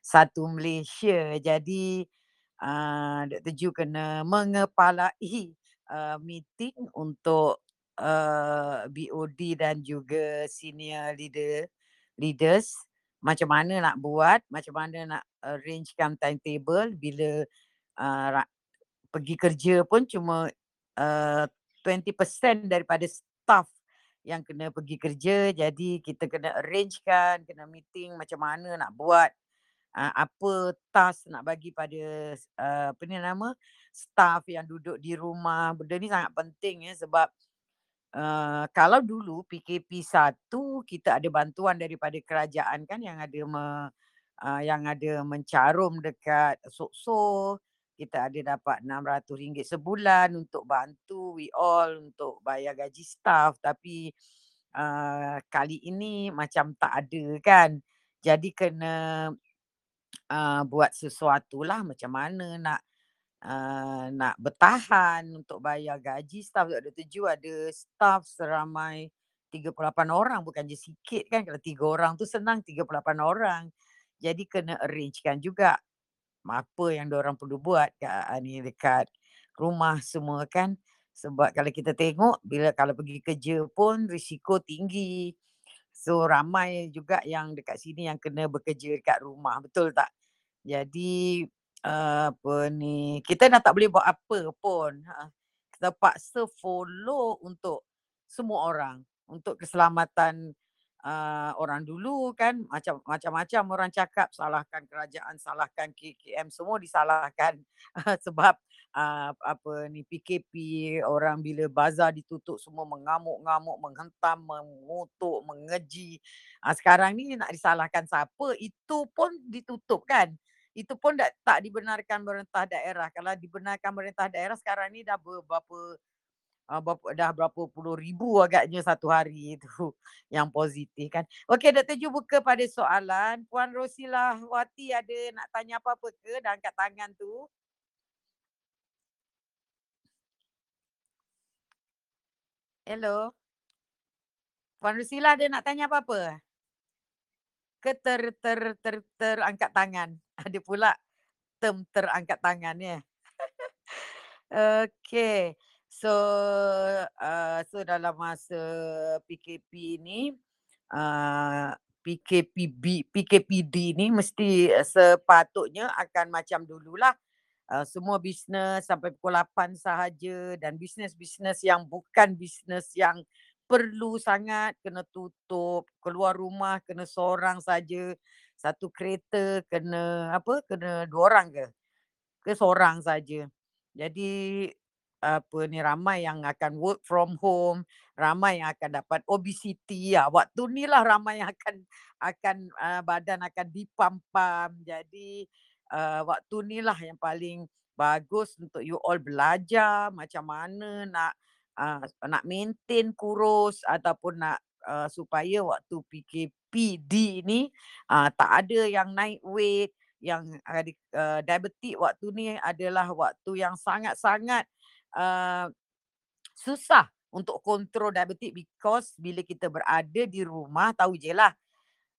satu Malaysia. Jadi uh, Dr. Ju kena mengepalai uh, meeting untuk uh, BOD dan juga senior leader leaders macam mana nak buat, macam mana nak arrangekan timetable bila uh, pergi kerja pun cuma uh, 20% daripada staff yang kena pergi kerja jadi kita kena arrangekan kena meeting macam mana nak buat uh, apa task nak bagi pada uh, apa ni nama staff yang duduk di rumah benda ni sangat penting ya sebab uh, kalau dulu PKP 1 kita ada bantuan daripada kerajaan kan yang ada me, uh, yang ada mencarum dekat sok-sok kita ada dapat RM600 sebulan untuk bantu we all untuk bayar gaji staff. Tapi uh, kali ini macam tak ada kan. Jadi kena uh, buat sesuatu lah macam mana nak uh, nak bertahan untuk bayar gaji. Staff ada tuju ada staff seramai 38 orang. Bukan je sikit kan kalau tiga orang tu senang 38 orang. Jadi kena arrangekan juga apa yang orang perlu buat kat ni dekat rumah semua kan. Sebab kalau kita tengok bila kalau pergi kerja pun risiko tinggi so ramai juga yang dekat sini yang kena bekerja dekat rumah betul tak jadi uh, apa ni kita dah tak boleh buat apa pun ha. kita paksa follow untuk semua orang untuk keselamatan uh, orang dulu kan macam macam-macam orang cakap salahkan kerajaan salahkan KKM semua disalahkan. Sebab uh, apa ni PKP orang bila bazar ditutup semua mengamuk-ngamuk menghentam mengutuk mengeji. Uh, sekarang ni nak disalahkan siapa itu pun ditutup kan? Itu pun tak, tak dibenarkan pemerintah daerah. Kalau dibenarkan pemerintah daerah sekarang ni dah berapa uh, berapa, dah berapa puluh ribu agaknya satu hari itu yang positif kan. Okey Dr. Ju buka pada soalan. Puan Rosilah Wati ada nak tanya apa-apa ke dah angkat tangan tu? Hello. Puan Rosila ada nak tanya apa-apa? Ke ter, ter, ter, ter, angkat tangan? Ada pula term terangkat tangan ya. Okey. So uh, so dalam masa PKP ni uh, PKPB PKPD ni mesti uh, sepatutnya akan macam dululah. Uh, semua bisnes sampai pukul 8 sahaja dan bisnes-bisnes yang bukan bisnes yang perlu sangat kena tutup keluar rumah kena seorang saja satu kereta kena apa kena dua orang ke? Ke seorang saja. Jadi apa ni ramai yang akan work from home, ramai yang akan dapat obesity ya. Waktu ni lah ramai yang akan akan uh, badan akan dipampam. Jadi uh, waktu ni lah yang paling bagus untuk you all belajar macam mana nak uh, nak maintain kurus ataupun nak uh, supaya waktu PKPD ni uh, tak ada yang naik weight yang uh, diabetik waktu ni adalah waktu yang sangat-sangat uh, susah untuk kontrol diabetik because bila kita berada di rumah tahu je lah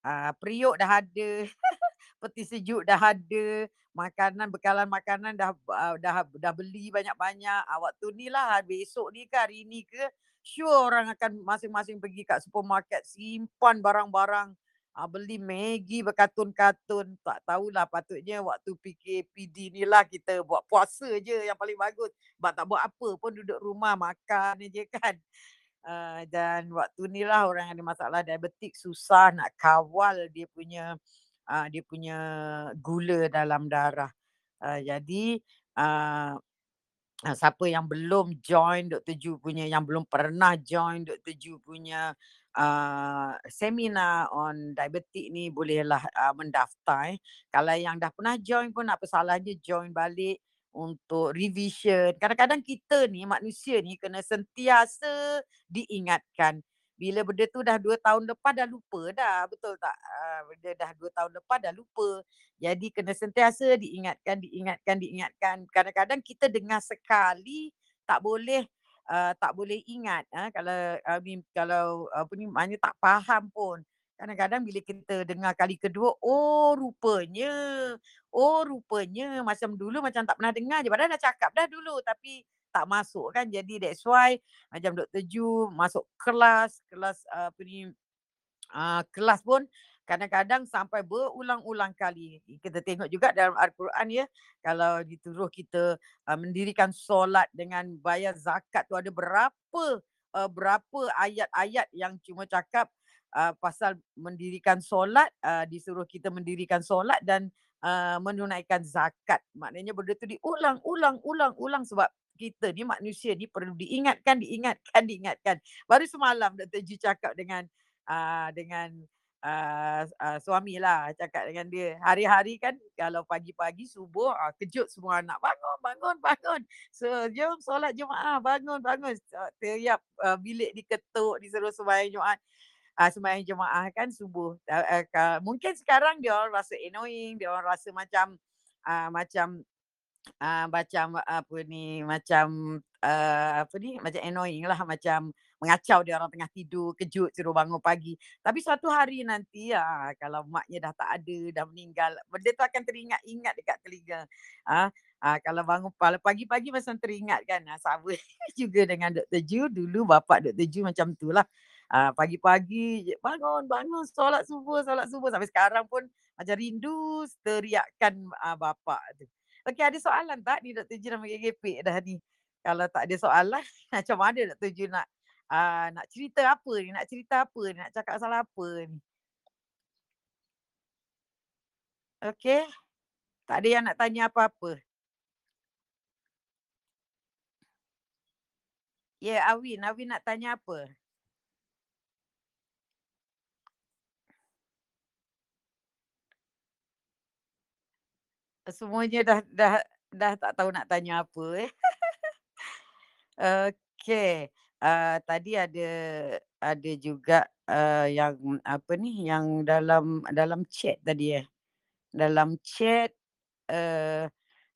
uh, periuk dah ada peti sejuk dah ada makanan bekalan makanan dah uh, dah dah beli banyak-banyak uh, waktu ni lah besok ni ke hari ni ke sure orang akan masing-masing pergi kat supermarket simpan barang-barang uh, beli Maggi berkatun-katun. Tak tahulah patutnya waktu PKPD ni lah kita buat puasa je yang paling bagus. Sebab tak buat apa pun duduk rumah makan je kan. Uh, dan waktu ni lah orang ada masalah diabetik susah nak kawal dia punya uh, dia punya gula dalam darah. Uh, jadi uh, siapa yang belum join Dr. Ju punya, yang belum pernah join Dr. Ju punya uh, seminar on diabetik ni bolehlah uh, mendaftar. Eh. Kalau yang dah pernah join pun apa salahnya join balik untuk revision. Kadang-kadang kita ni manusia ni kena sentiasa diingatkan. Bila benda tu dah dua tahun lepas dah lupa dah. Betul tak? Uh, benda dah dua tahun lepas dah lupa. Jadi kena sentiasa diingatkan, diingatkan, diingatkan. Kadang-kadang kita dengar sekali tak boleh uh, tak boleh ingat uh, kalau mean, kalau apa ni maknanya tak faham pun kadang-kadang bila kita dengar kali kedua, oh rupanya, oh rupanya macam dulu macam tak pernah dengar je. Padahal dah cakap dah dulu tapi tak masuk kan. Jadi that's why macam Dr. Ju masuk kelas, kelas uh, apa ni, uh, kelas pun kadang-kadang sampai berulang-ulang kali. Kita tengok juga dalam Al-Quran ya, kalau dituruh kita uh, mendirikan solat dengan bayar zakat tu ada berapa uh, berapa ayat-ayat yang cuma cakap uh, pasal mendirikan solat, uh, disuruh kita mendirikan solat dan uh, menunaikan zakat. Maknanya benda tu diulang, ulang, ulang, ulang sebab kita ni manusia ni perlu diingatkan, diingatkan, diingatkan. Baru semalam Dr. Ju cakap dengan uh, dengan uh, uh, suami lah cakap dengan dia. Hari-hari kan kalau pagi-pagi subuh uh, kejut semua anak bangun bangun bangun. So jom solat Jumaat bangun bangun. Teriak uh, bilik diketuk disuruh sembahyang Jumaat. Uh, sembahyang Jumaat kan subuh. Uh, uh, mungkin sekarang dia orang rasa annoying dia orang rasa macam uh, macam uh, macam apa ni macam uh, apa ni macam annoying lah macam mengacau dia orang tengah tidur kejut suruh bangun pagi tapi suatu hari nanti ya kalau maknya dah tak ada dah meninggal benda tu akan teringat-ingat dekat telinga ah uh, kalau bangun pagi-pagi macam teringat kan uh, sama juga dengan Dr. Ju dulu bapak Dr. Ju macam tu lah uh, pagi-pagi bangun bangun solat subuh solat subuh sampai sekarang pun macam rindu teriakkan uh, bapak tu Okey, ada soalan tak ni Dr. Ju gepek dah ni? Kalau tak ada soalan, macam mana Dr. Ju nak uh, nak cerita apa ni? Nak cerita apa ni? Nak cakap pasal apa ni? Okey. Tak ada yang nak tanya apa-apa. Ya, yeah, Awin. Awin nak tanya apa? semuanya dah dah dah tak tahu nak tanya apa eh. Okey. Uh, tadi ada ada juga uh, yang apa ni yang dalam dalam chat tadi eh. Dalam chat uh,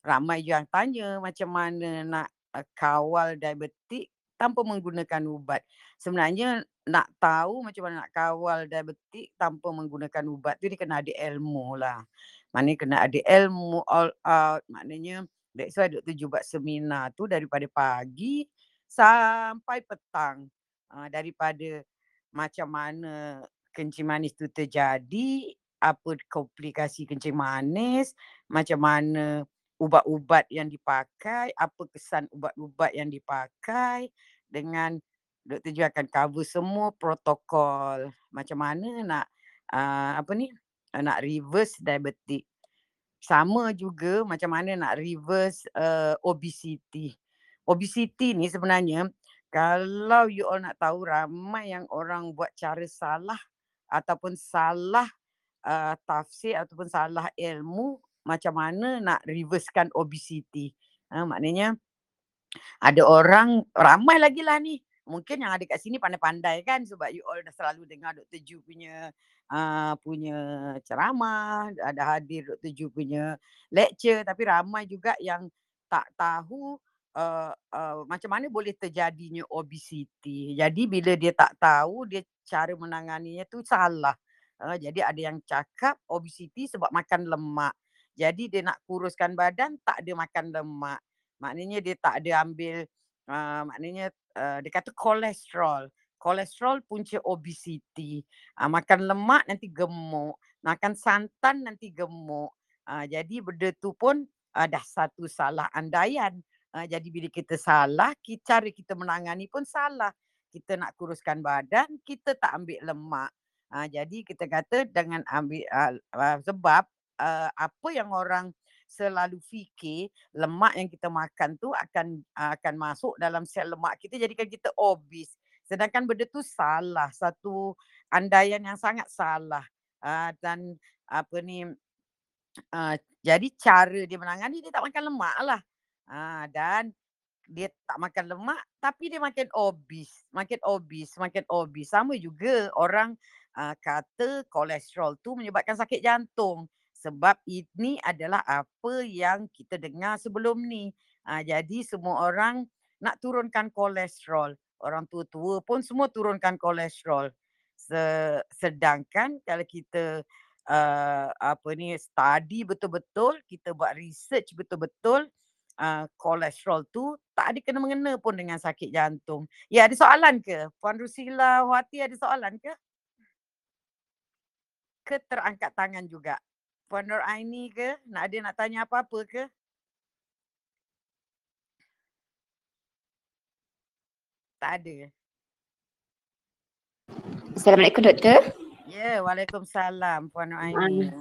ramai yang tanya macam mana nak uh, kawal diabetik tanpa menggunakan ubat. Sebenarnya nak tahu macam mana nak kawal diabetik tanpa menggunakan ubat tu dia kena ada ilmu lah. Maknanya kena ada ilmu all out. Maknanya that's why Dr. Ju buat seminar tu daripada pagi sampai petang. Uh, daripada macam mana kencing manis tu terjadi, apa komplikasi kencing manis, macam mana ubat-ubat yang dipakai, apa kesan ubat-ubat yang dipakai dengan Dr. Ju akan cover semua protokol macam mana nak uh, apa ni nak reverse diabetic. Sama juga macam mana nak reverse uh, obesity. Obesity ni sebenarnya kalau you all nak tahu ramai yang orang buat cara salah ataupun salah uh, tafsir ataupun salah ilmu macam mana nak reversekan obesity. Uh, maknanya ada orang ramai lagi lah ni mungkin yang ada kat sini pandai-pandai kan sebab you all dah selalu dengar Dr. Ju punya uh, punya ceramah, ada hadir Dr. Ju punya lecture tapi ramai juga yang tak tahu uh, uh, macam mana boleh terjadinya obesity. Jadi bila dia tak tahu dia cara menanganinya tu salah. Uh, jadi ada yang cakap obesity sebab makan lemak. Jadi dia nak kuruskan badan tak ada makan lemak. Maknanya dia tak ada ambil uh, maknanya uh, dia kata kolesterol. Kolesterol punca obesity. Uh, makan lemak nanti gemuk. Makan santan nanti gemuk. Uh, jadi benda tu pun uh, dah satu salah andaian. Uh, jadi bila kita salah, kita, cara kita menangani pun salah. Kita nak kuruskan badan, kita tak ambil lemak. Uh, jadi kita kata dengan ambil uh, uh, sebab uh, apa yang orang selalu fikir lemak yang kita makan tu akan akan masuk dalam sel lemak kita jadikan kita obes. Sedangkan benda tu salah, satu andaian yang sangat salah. Uh, dan apa ni uh, jadi cara dia menangani dia tak makan lemak lah. Uh, dan dia tak makan lemak tapi dia makin obes, makin obes, makin obes. Sama juga orang uh, kata kolesterol tu menyebabkan sakit jantung sebab ini adalah apa yang kita dengar sebelum ni. Ha, jadi semua orang nak turunkan kolesterol. Orang tua-tua pun semua turunkan kolesterol. sedangkan kalau kita uh, apa ni study betul-betul, kita buat research betul-betul, uh, kolesterol tu tak ada kena-mengena pun dengan sakit jantung. Ya ada soalan ke? Puan Rusila Wati ada soalan ke? Ke terangkat tangan juga. Puan Nur Aini ke? Nak ada nak tanya apa-apa ke? Tak ada. Assalamualaikum doktor. Ya, Waalaikumsalam Puan Aini.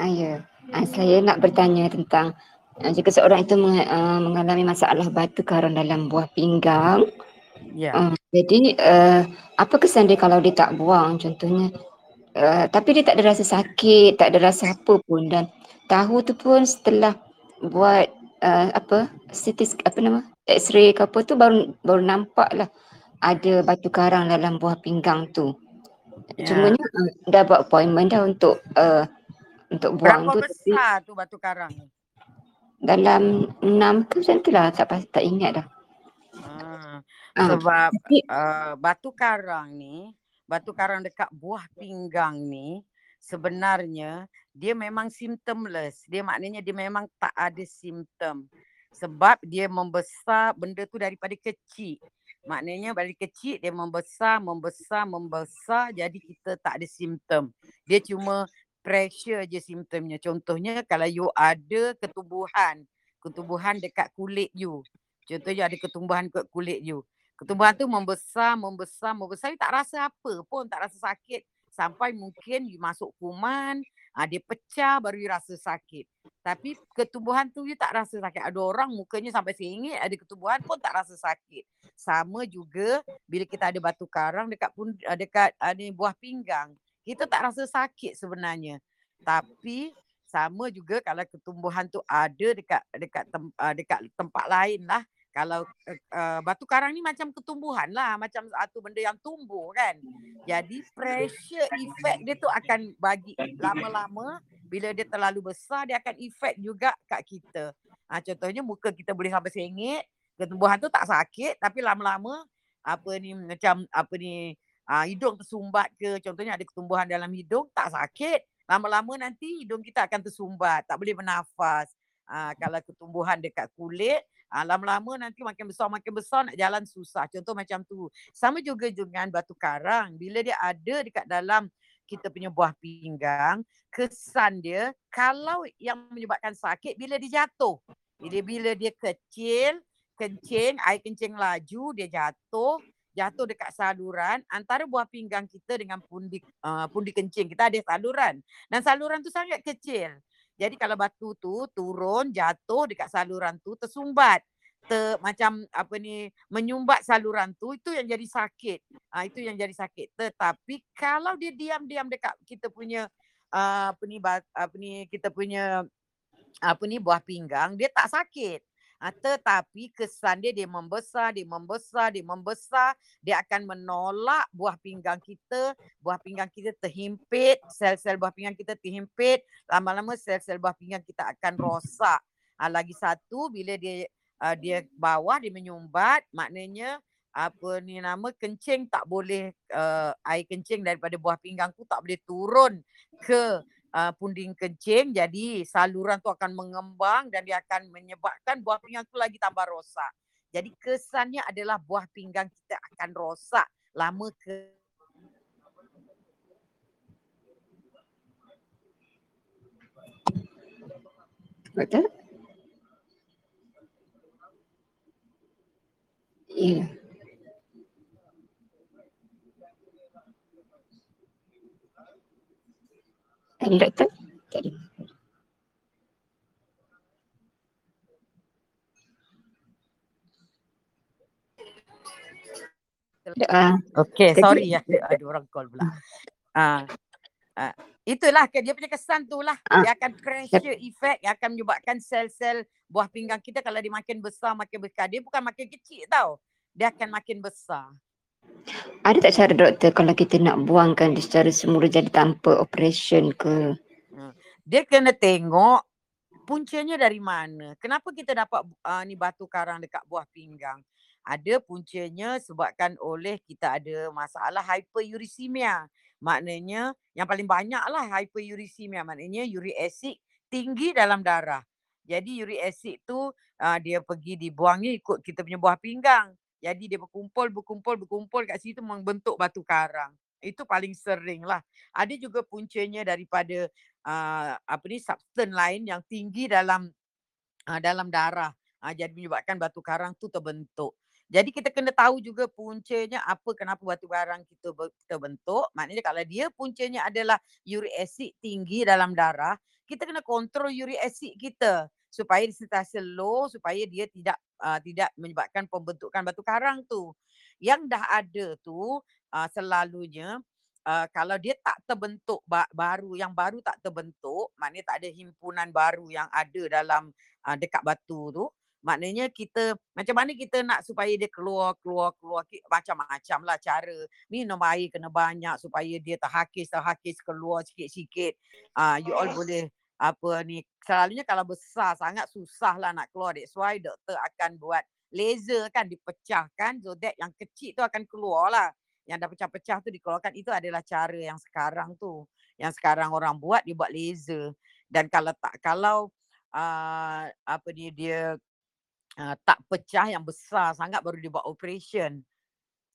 Ah, ya. Ah, saya nak bertanya tentang jika seorang itu uh, mengalami masalah batu karang dalam buah pinggang. Ya. Uh, jadi uh, apa kesan dia kalau dia tak buang contohnya uh, tapi dia tak ada rasa sakit, tak ada rasa apa pun dan tahu tu pun setelah buat uh, apa CT apa nama X-ray ke apa tu baru baru nampak lah ada batu karang dalam buah pinggang tu. Yeah. Cuma ni uh, dah buat appointment dah untuk uh, untuk buang Berapa tu. Berapa besar tapi, tu batu karang ni? Dalam enam ke macam tu lah. Tak, tak ingat dah. Ah, ah sebab tapi, uh, batu karang ni, batu karang dekat buah pinggang ni sebenarnya dia memang symptomless. Dia maknanya dia memang tak ada simptom. Sebab dia membesar benda tu daripada kecil. Maknanya dari kecil dia membesar, membesar, membesar jadi kita tak ada simptom. Dia cuma pressure je simptomnya. Contohnya kalau you ada ketumbuhan, ketumbuhan dekat kulit you. Contohnya ada ketumbuhan kat kulit you. Ketumbuhan tu membesar, membesar, membesar. You tak rasa apa pun, tak rasa sakit. Sampai mungkin you masuk kuman, ah, dia pecah baru you rasa sakit. Tapi ketumbuhan tu you tak rasa sakit. Ada orang mukanya sampai sengit, ada ketumbuhan pun tak rasa sakit. Sama juga bila kita ada batu karang dekat pun ah, dekat ada ah, buah pinggang, kita tak rasa sakit sebenarnya. Tapi sama juga kalau ketumbuhan tu ada dekat dekat tem, dekat tempat lain lah. Kalau uh, batu karang ni macam ketumbuhan lah, macam satu benda yang tumbuh kan. Jadi pressure effect dia tu akan bagi lama-lama bila dia terlalu besar dia akan efek juga kat kita. Ha, contohnya muka kita boleh sampai sengit, ketumbuhan tu tak sakit tapi lama-lama apa ni macam apa ni ha, hidung tersumbat ke contohnya ada ketumbuhan dalam hidung tak sakit. Lama-lama nanti hidung kita akan tersumbat, tak boleh bernafas. Ha, kalau ketumbuhan dekat kulit, ha, lama-lama nanti makin besar makin besar nak jalan susah. Contoh macam tu. Sama juga dengan batu karang. Bila dia ada dekat dalam kita punya buah pinggang, kesan dia kalau yang menyebabkan sakit bila dia jatuh. Bila bila dia kecil, kencing, air kencing laju, dia jatuh, jatuh dekat saluran antara buah pinggang kita dengan pundi uh, pundi kencing kita ada saluran. Dan saluran tu sangat kecil. Jadi kalau batu tu turun, jatuh dekat saluran tu tersumbat ter, macam apa ni menyumbat saluran tu itu yang jadi sakit. Ha, itu yang jadi sakit. Tetapi kalau dia diam-diam dekat kita punya uh, apa ni apa ni kita punya apa ni buah pinggang dia tak sakit. Ha, tetapi kesan dia dia membesar, dia membesar, dia membesar, dia akan menolak buah pinggang kita, buah pinggang kita terhimpit, sel-sel buah pinggang kita terhimpit, lama-lama sel-sel buah pinggang kita akan rosak. Ha, lagi satu bila dia uh, dia bawah dia menyumbat maknanya apa ni nama kencing tak boleh uh, air kencing daripada buah pinggang tu tak boleh turun ke uh, punding kencing jadi saluran tu akan mengembang dan dia akan menyebabkan buah pinggang tu lagi tambah rosak. Jadi kesannya adalah buah pinggang kita akan rosak lama ke Betul? Ya. Ada doktor? Tak ada. Uh, okay, sorry ya. Ada orang call pula. Uh, uh, itulah dia punya kesan tu lah. Uh, dia akan pressure effect yang akan menyebabkan sel-sel buah pinggang kita kalau dia makin besar, makin besar. Dia bukan makin kecil tau. Dia akan makin besar. Ada tak cara doktor kalau kita nak buangkan dia secara semula jadi tanpa operation ke? Hmm. Dia kena tengok puncanya dari mana. Kenapa kita dapat uh, ni batu karang dekat buah pinggang? Ada puncanya sebabkan oleh kita ada masalah hyperuricemia. Maknanya yang paling banyaklah hyperuricemia. Maknanya uric acid tinggi dalam darah. Jadi uric acid tu uh, dia pergi dibuangnya ikut kita punya buah pinggang. Jadi dia berkumpul, berkumpul, berkumpul kat situ membentuk batu karang. Itu paling sering lah. Ada juga puncanya daripada uh, apa ni substan lain yang tinggi dalam uh, dalam darah. Uh, jadi menyebabkan batu karang tu terbentuk. Jadi kita kena tahu juga puncanya apa kenapa batu karang kita terbentuk. Maknanya kalau dia puncanya adalah uric acid tinggi dalam darah, kita kena kontrol uric acid kita supaya sentiasa low supaya dia tidak uh, tidak menyebabkan pembentukan batu karang tu. Yang dah ada tu uh, selalunya uh, kalau dia tak terbentuk ba- baru yang baru tak terbentuk, maknanya tak ada himpunan baru yang ada dalam uh, dekat batu tu, maknanya kita macam mana kita nak supaya dia keluar keluar keluar macam-macam lah cara minum air kena banyak supaya dia terhakis terhakis keluar sikit-sikit uh, you all boleh apa ni selalunya kalau besar sangat susah lah nak keluar that's why doktor akan buat laser kan dipecahkan so that yang kecil tu akan keluar lah yang dah pecah-pecah tu dikeluarkan itu adalah cara yang sekarang tu yang sekarang orang buat dia buat laser. Dan kalau tak kalau uh, apa ni dia uh, tak pecah yang besar sangat baru dia buat operation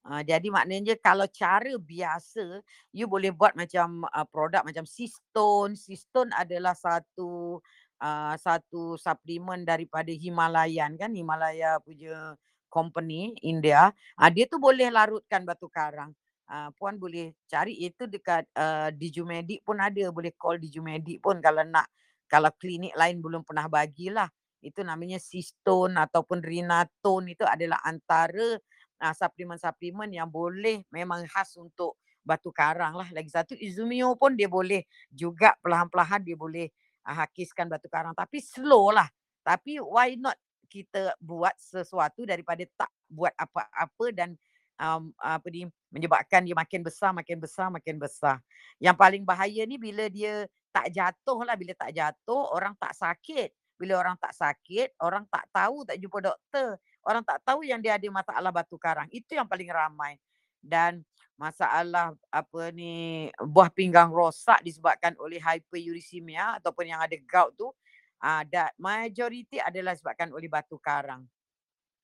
uh, jadi maknanya kalau cara biasa you boleh buat macam uh, produk macam Sistone Sistone adalah satu uh, satu suplemen daripada Himalayan kan Himalaya punya company India, uh, dia tu boleh larutkan batu karang. Uh, puan boleh cari itu dekat uh, Dijumedic pun ada, boleh call Dijumedic pun kalau nak kalau klinik lain belum pernah bagilah. Itu namanya Sistone ataupun Rinatone itu adalah antara uh, suplemen-suplemen yang boleh memang khas untuk batu karang lah. Lagi satu Izumio pun dia boleh juga perlahan-perlahan dia boleh uh, hakiskan batu karang tapi slow lah. Tapi why not kita buat sesuatu daripada tak buat apa-apa dan um, apa ni menyebabkan dia makin besar makin besar makin besar. Yang paling bahaya ni bila dia tak jatuh lah bila tak jatuh orang tak sakit. Bila orang tak sakit, orang tak tahu tak jumpa doktor. Orang tak tahu yang dia ada masalah batu karang. Itu yang paling ramai. Dan masalah apa ni buah pinggang rosak disebabkan oleh hyperuricemia ataupun yang ada gout tu uh, that majority adalah sebabkan oleh batu karang.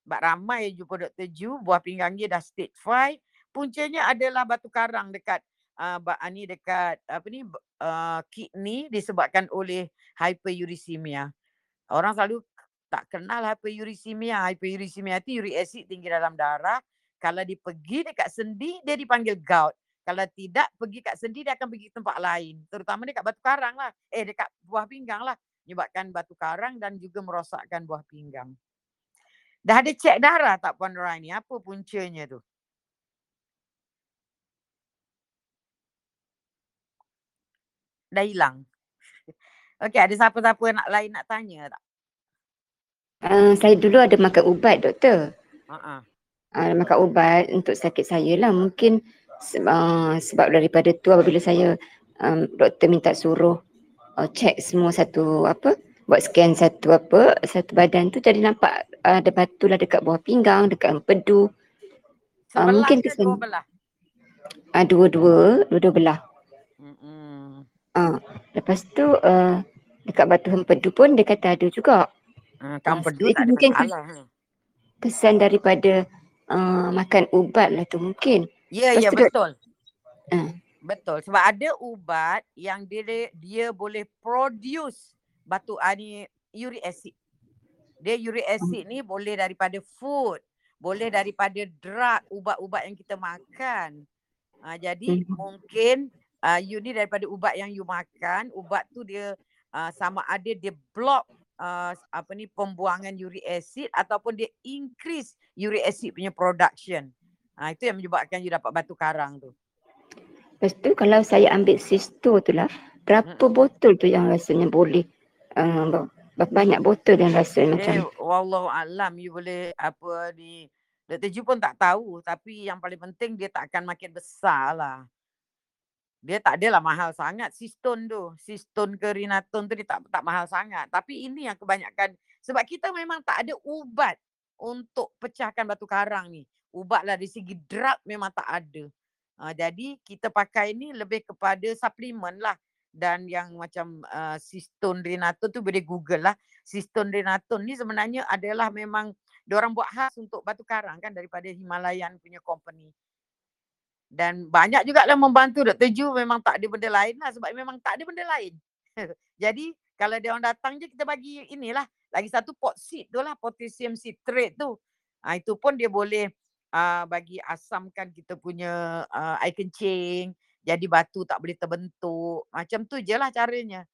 Sebab ramai jumpa Dr. Ju, buah pinggang dia dah stage 5. Puncanya adalah batu karang dekat uh, ni dekat apa ni uh, kidney disebabkan oleh hyperuricemia. Orang selalu tak kenal hyperuricemia. Hyperuricemia itu uric acid tinggi dalam darah. Kalau dia pergi dekat sendi, dia dipanggil gout. Kalau tidak pergi kat sendi, dia akan pergi tempat lain. Terutama dekat batu karang lah. Eh, dekat buah pinggang lah menyebabkan batu karang dan juga merosakkan buah pinggang. Dah ada cek darah tak Puan Raini? Apa puncanya tu? Dah hilang. Okey, ada siapa-siapa nak lain nak tanya tak? Uh, saya dulu ada makan ubat, doktor. Uh-uh. Uh, makan ubat untuk sakit saya lah. Mungkin uh, sebab daripada tu apabila saya um, doktor minta suruh uh, check semua satu apa buat scan satu apa satu badan tu jadi nampak uh, ada batu lah dekat bawah pinggang dekat empedu uh, mungkin ke dua belah uh, dua-dua dua-dua belah mm-hmm. uh, lepas tu uh, dekat batu empedu pun dia kata ada juga uh, empedu tak ada mungkin masalah hmm. kesan daripada uh, makan ubat lah tu mungkin ya yeah, ya yeah, betul uh, Betul. Sebab ada ubat yang dia dia boleh produce batu uh, ni uric acid. Dia uric acid ni boleh daripada food, boleh daripada drug, ubat-ubat yang kita makan. Uh, jadi hmm. mungkin uh, you ni daripada ubat yang you makan, ubat tu dia uh, sama ada dia block uh, apa ni pembuangan uric acid ataupun dia increase uric acid punya production. Uh, itu yang menyebabkan you dapat batu karang tu. Lepas tu kalau saya ambil sisto tu lah, berapa hmm. botol tu yang rasanya boleh? Uh, banyak botol yang rasanya eh, macam? Wallahu alam you boleh apa ni. Dr. Ju pun tak tahu tapi yang paling penting dia tak akan makin besar lah. Dia tak adalah mahal sangat siston tu. Siston ke rinaton tu dia tak, tak mahal sangat. Tapi ini yang kebanyakan sebab kita memang tak ada ubat untuk pecahkan batu karang ni. Ubatlah dari segi drug memang tak ada. Uh, jadi kita pakai ni lebih kepada suplemen lah dan yang macam uh, siston renaton tu boleh google lah. Siston renaton ni sebenarnya adalah memang orang buat khas untuk batu karang kan daripada Himalayan punya company. Dan banyak juga lah membantu Dr. Ju memang tak ada benda lain lah sebab memang tak ada benda lain. Jadi kalau dia orang datang je kita bagi inilah lagi satu pot seed tu lah potassium citrate tu. Ha, itu pun dia boleh uh, bagi asamkan kita punya uh, air kencing jadi batu tak boleh terbentuk. Macam tu je lah caranya.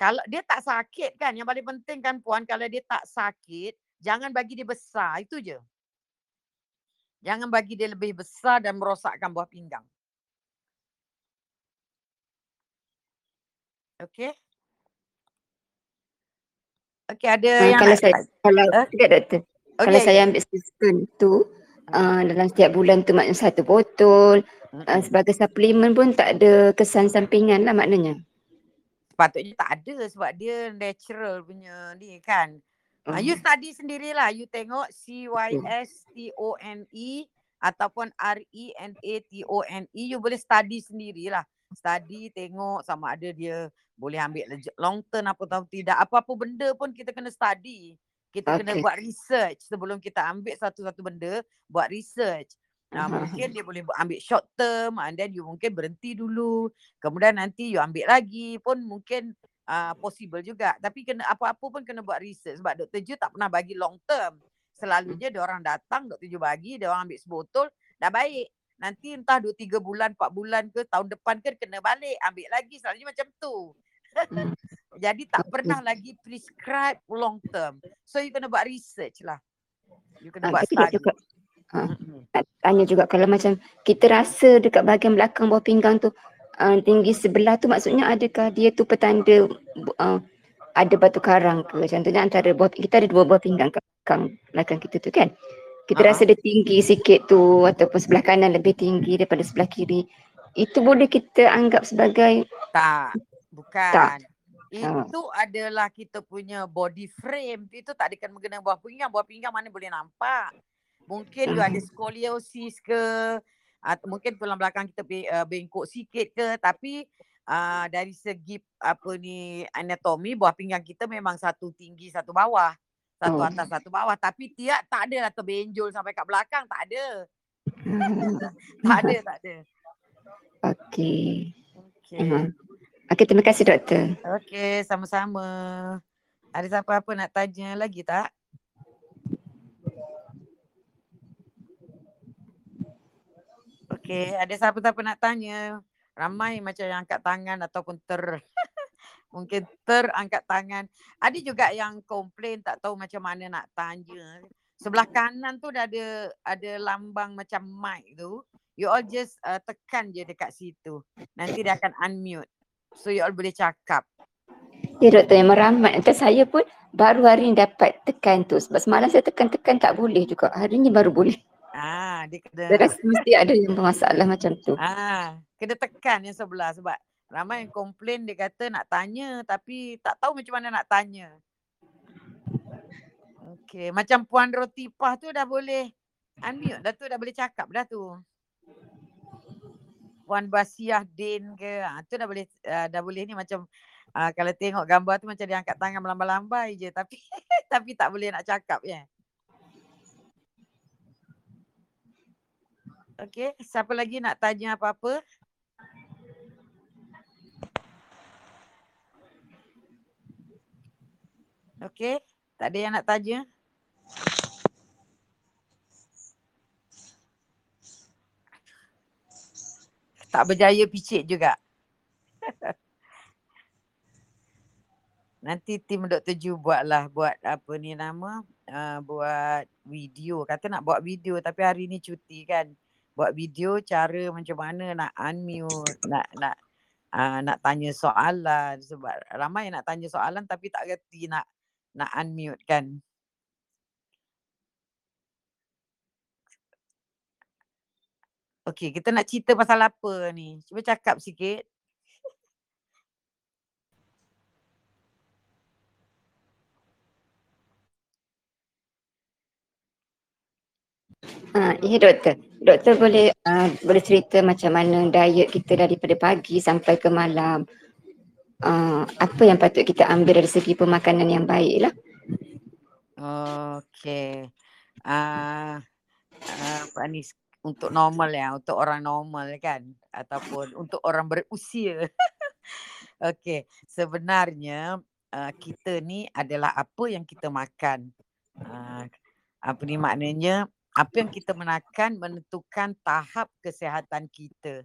Kalau dia tak sakit kan yang paling penting kan puan kalau dia tak sakit jangan bagi dia besar itu je. Jangan bagi dia lebih besar dan merosakkan buah pinggang. Okay. Okay ada uh, yang kalau saya kalau uh? tidak doktor. Okay. Kalau saya ambil sistem tu uh, dalam setiap bulan tu maknanya satu botol uh, sebagai suplemen pun tak ada kesan sampingan lah maknanya. Sepatutnya tak ada sebab dia natural punya ni kan. Uh, you study sendirilah. You tengok C-Y-S-T-O-N-E ataupun R-E-N-A-T-O-N-E. You boleh study sendirilah. Study tengok sama ada dia boleh ambil long term apa tahu tidak. Apa-apa benda pun kita kena study. Kita okay. kena buat research sebelum kita ambil satu-satu benda. Buat research. Nah, uh-huh. mungkin dia boleh ambil short term and then you mungkin berhenti dulu. Kemudian nanti you ambil lagi pun mungkin uh, possible juga. Tapi kena apa-apa pun kena buat research sebab Dr. Ju tak pernah bagi long term. Selalunya dia orang datang, Dr. Ju bagi, dia orang ambil sebotol, dah baik. Nanti entah 2 3 bulan, 4 bulan ke tahun depan ke kena balik, ambil lagi. Selalunya macam tu. Jadi tak pernah lagi prescribe long term. So you kena buat research lah. You kena uh, buat study. Juga, uh, tanya juga kalau macam kita rasa dekat bahagian belakang bawah pinggang tu uh, tinggi sebelah tu maksudnya adakah dia tu petanda uh, ada batu karang ke contohnya antara buah kita ada dua buah pinggang belakang belakang kita tu kan kita uh-huh. rasa dia tinggi sikit tu ataupun sebelah kanan lebih tinggi daripada sebelah kiri itu boleh kita anggap sebagai tak bukan tak. itu uh. adalah kita punya body frame itu tak ada kena mengena buah pinggang buah pinggang mana boleh nampak mungkin uh. you ada scoliosis ke atau mungkin tulang belakang kita uh, bengkok sikit ke tapi uh, dari segi apa ni anatomi buah pinggang kita memang satu tinggi satu bawah. Satu oh. atas satu bawah. Tapi tiap tak ada lah terbenjol sampai kat belakang tak ada. Tak ada tak ada. Okey. Okey. Uh-huh. okey terima kasih doktor. Okey sama-sama. Ada siapa-apa nak tanya lagi tak Okay, ada siapa-siapa nak tanya? Ramai macam yang angkat tangan ataupun ter mungkin terangkat tangan. Ada juga yang komplain tak tahu macam mana nak tanya. Sebelah kanan tu dah ada ada lambang macam mic tu. You all just uh, tekan je dekat situ. Nanti dia akan unmute. So you all boleh cakap. Ya doktor yang meramai. Nanti saya pun baru hari ni dapat tekan tu. Sebab semalam saya tekan-tekan tak boleh juga. Hari ni baru boleh. Ah, dia kena. Dia rasa mesti ada yang masalah macam tu. Ah, kena tekan yang sebelah sebab ramai yang komplain dia kata nak tanya tapi tak tahu macam mana nak tanya. Okey, macam Puan Rotipah tu dah boleh unmute dah tu dah boleh cakap dah tu. Puan Basiah Din ke, ah tu dah boleh uh, dah boleh ni macam uh, kalau tengok gambar tu macam dia angkat tangan melambai-lambai je tapi tapi tak boleh nak cakap ya. Okey, siapa lagi nak tanya apa-apa? Okey, tak ada yang nak tanya? Tak berjaya picit juga. Nanti tim Dr. Ju buatlah buat apa ni nama uh, buat video. Kata nak buat video tapi hari ni cuti kan buat video cara macam mana nak unmute, nak nak uh, nak tanya soalan sebab ramai nak tanya soalan tapi tak reti nak nak unmute kan. Okey, kita nak cerita pasal apa ni? Cuba cakap sikit. Uh, ya doktor. Doktor boleh uh, boleh cerita macam mana diet kita daripada pagi sampai ke malam. Uh, apa yang patut kita ambil dari segi pemakanan yang baik lah. Okay. Uh, uh, apa ni untuk normal ya, untuk orang normal kan ataupun untuk orang berusia. okay. Sebenarnya uh, kita ni adalah apa yang kita makan. Uh, apa ni maknanya apa yang kita menakan menentukan tahap kesihatan kita.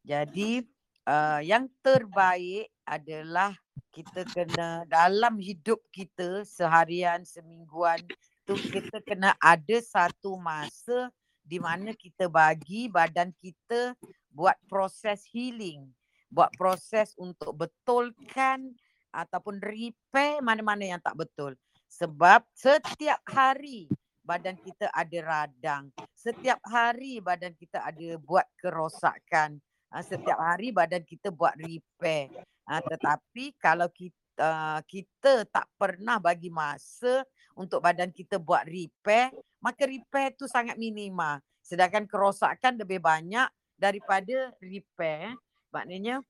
Jadi uh, yang terbaik adalah kita kena dalam hidup kita seharian semingguan tu kita kena ada satu masa di mana kita bagi badan kita buat proses healing, buat proses untuk betulkan ataupun repair mana-mana yang tak betul. Sebab setiap hari badan kita ada radang. Setiap hari badan kita ada buat kerosakan. Ha, setiap hari badan kita buat repair. Ha, tetapi kalau kita uh, kita tak pernah bagi masa untuk badan kita buat repair, maka repair tu sangat minima. Sedangkan kerosakan lebih banyak daripada repair. Maknanya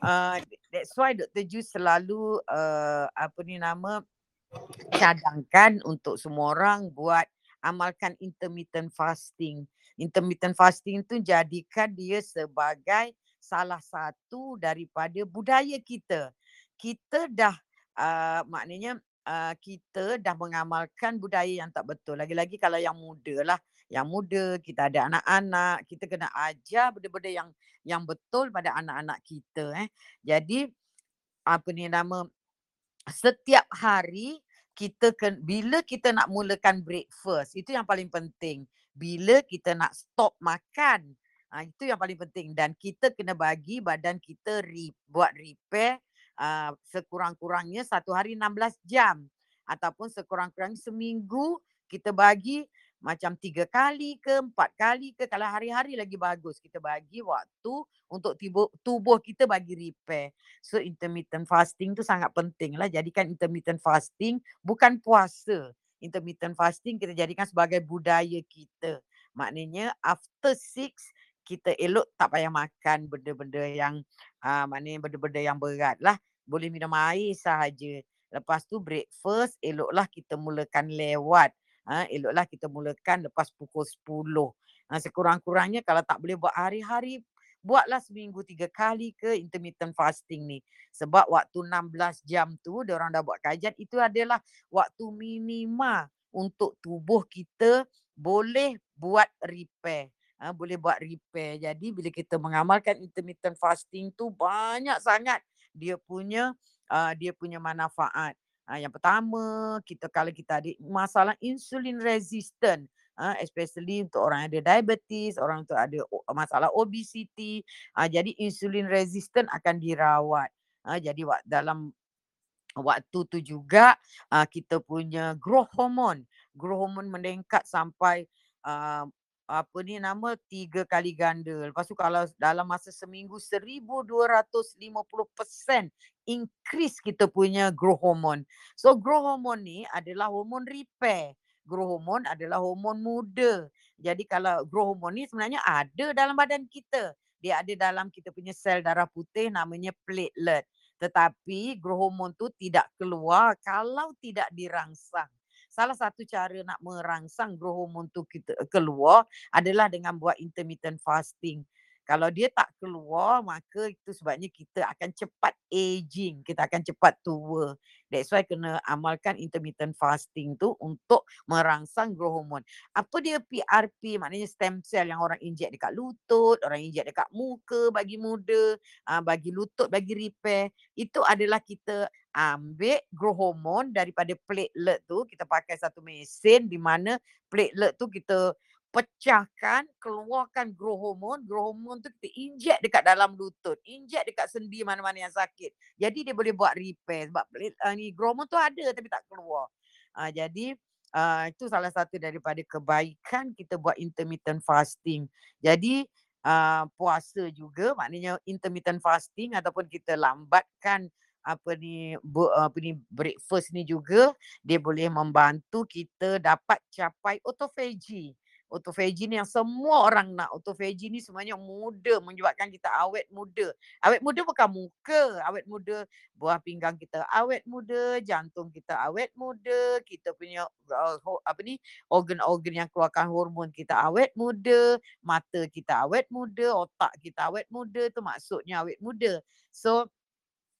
uh, that's why Dr. Ju selalu uh, apa ni nama cadangkan untuk semua orang buat amalkan intermittent fasting. Intermittent fasting tu jadikan dia sebagai salah satu daripada budaya kita. Kita dah uh, maknanya uh, kita dah mengamalkan budaya yang tak betul. Lagi-lagi kalau yang muda lah. Yang muda, kita ada anak-anak, kita kena ajar benda-benda yang yang betul pada anak-anak kita. Eh. Jadi apa ni nama setiap hari kita ke, bila kita nak mulakan breakfast itu yang paling penting. Bila kita nak stop makan ha, itu yang paling penting. Dan kita kena bagi badan kita re, buat repair uh, sekurang-kurangnya satu hari 16 jam. Ataupun sekurang-kurangnya seminggu kita bagi macam tiga kali ke empat kali ke kalau hari-hari lagi bagus kita bagi waktu untuk tubuh, tubuh kita bagi repair. So intermittent fasting tu sangat penting lah. Jadikan intermittent fasting bukan puasa. Intermittent fasting kita jadikan sebagai budaya kita. Maknanya after six kita elok tak payah makan benda-benda yang uh, maknanya benda-benda yang berat lah. Boleh minum air sahaja. Lepas tu breakfast eloklah kita mulakan lewat ha, eloklah kita mulakan lepas pukul 10. Ha, sekurang-kurangnya kalau tak boleh buat hari-hari, buatlah seminggu tiga kali ke intermittent fasting ni. Sebab waktu 16 jam tu, orang dah buat kajian, itu adalah waktu minima untuk tubuh kita boleh buat repair. Ha, boleh buat repair. Jadi bila kita mengamalkan intermittent fasting tu banyak sangat dia punya uh, dia punya manfaat. Ha, yang pertama, kita kalau kita ada masalah insulin resistant, ha, especially untuk orang yang ada diabetes, orang tu ada masalah obesity, ha, jadi insulin resistant akan dirawat. Ha, jadi dalam waktu tu juga ha, kita punya growth hormone, growth hormone meningkat sampai apa ni nama tiga kali ganda. Lepas tu kalau dalam masa seminggu 1250% increase kita punya growth hormone. So growth hormone ni adalah hormon repair. Growth hormone adalah hormon muda. Jadi kalau growth hormone ni sebenarnya ada dalam badan kita. Dia ada dalam kita punya sel darah putih namanya platelet. Tetapi growth hormone tu tidak keluar kalau tidak dirangsang salah satu cara nak merangsang growth hormone tu kita keluar adalah dengan buat intermittent fasting. Kalau dia tak keluar, maka itu sebabnya kita akan cepat aging. Kita akan cepat tua. That's why kena amalkan intermittent fasting tu untuk merangsang growth hormone. Apa dia PRP? Maknanya stem cell yang orang injek dekat lutut, orang injek dekat muka bagi muda, ah, bagi lutut, bagi repair. Itu adalah kita ambil growth hormone daripada platelet tu. Kita pakai satu mesin di mana platelet tu kita pecahkan, keluarkan growth hormone. Growth hormone tu kita injek dekat dalam lutut. Injek dekat sendi mana-mana yang sakit. Jadi dia boleh buat repair. Sebab uh, ni growth hormone tu ada tapi tak keluar. Uh, jadi uh, itu salah satu daripada kebaikan kita buat intermittent fasting. Jadi uh, puasa juga maknanya intermittent fasting ataupun kita lambatkan apa ni apa ni breakfast ni juga dia boleh membantu kita dapat capai autophagy Autophagy ni yang semua orang nak. Autophagy ni sebenarnya muda menyebabkan kita awet muda. Awet muda bukan muka. Awet muda buah pinggang kita awet muda, jantung kita awet muda, kita punya uh, apa ni organ-organ yang keluarkan hormon kita awet muda, mata kita awet muda, otak kita awet muda tu maksudnya awet muda. So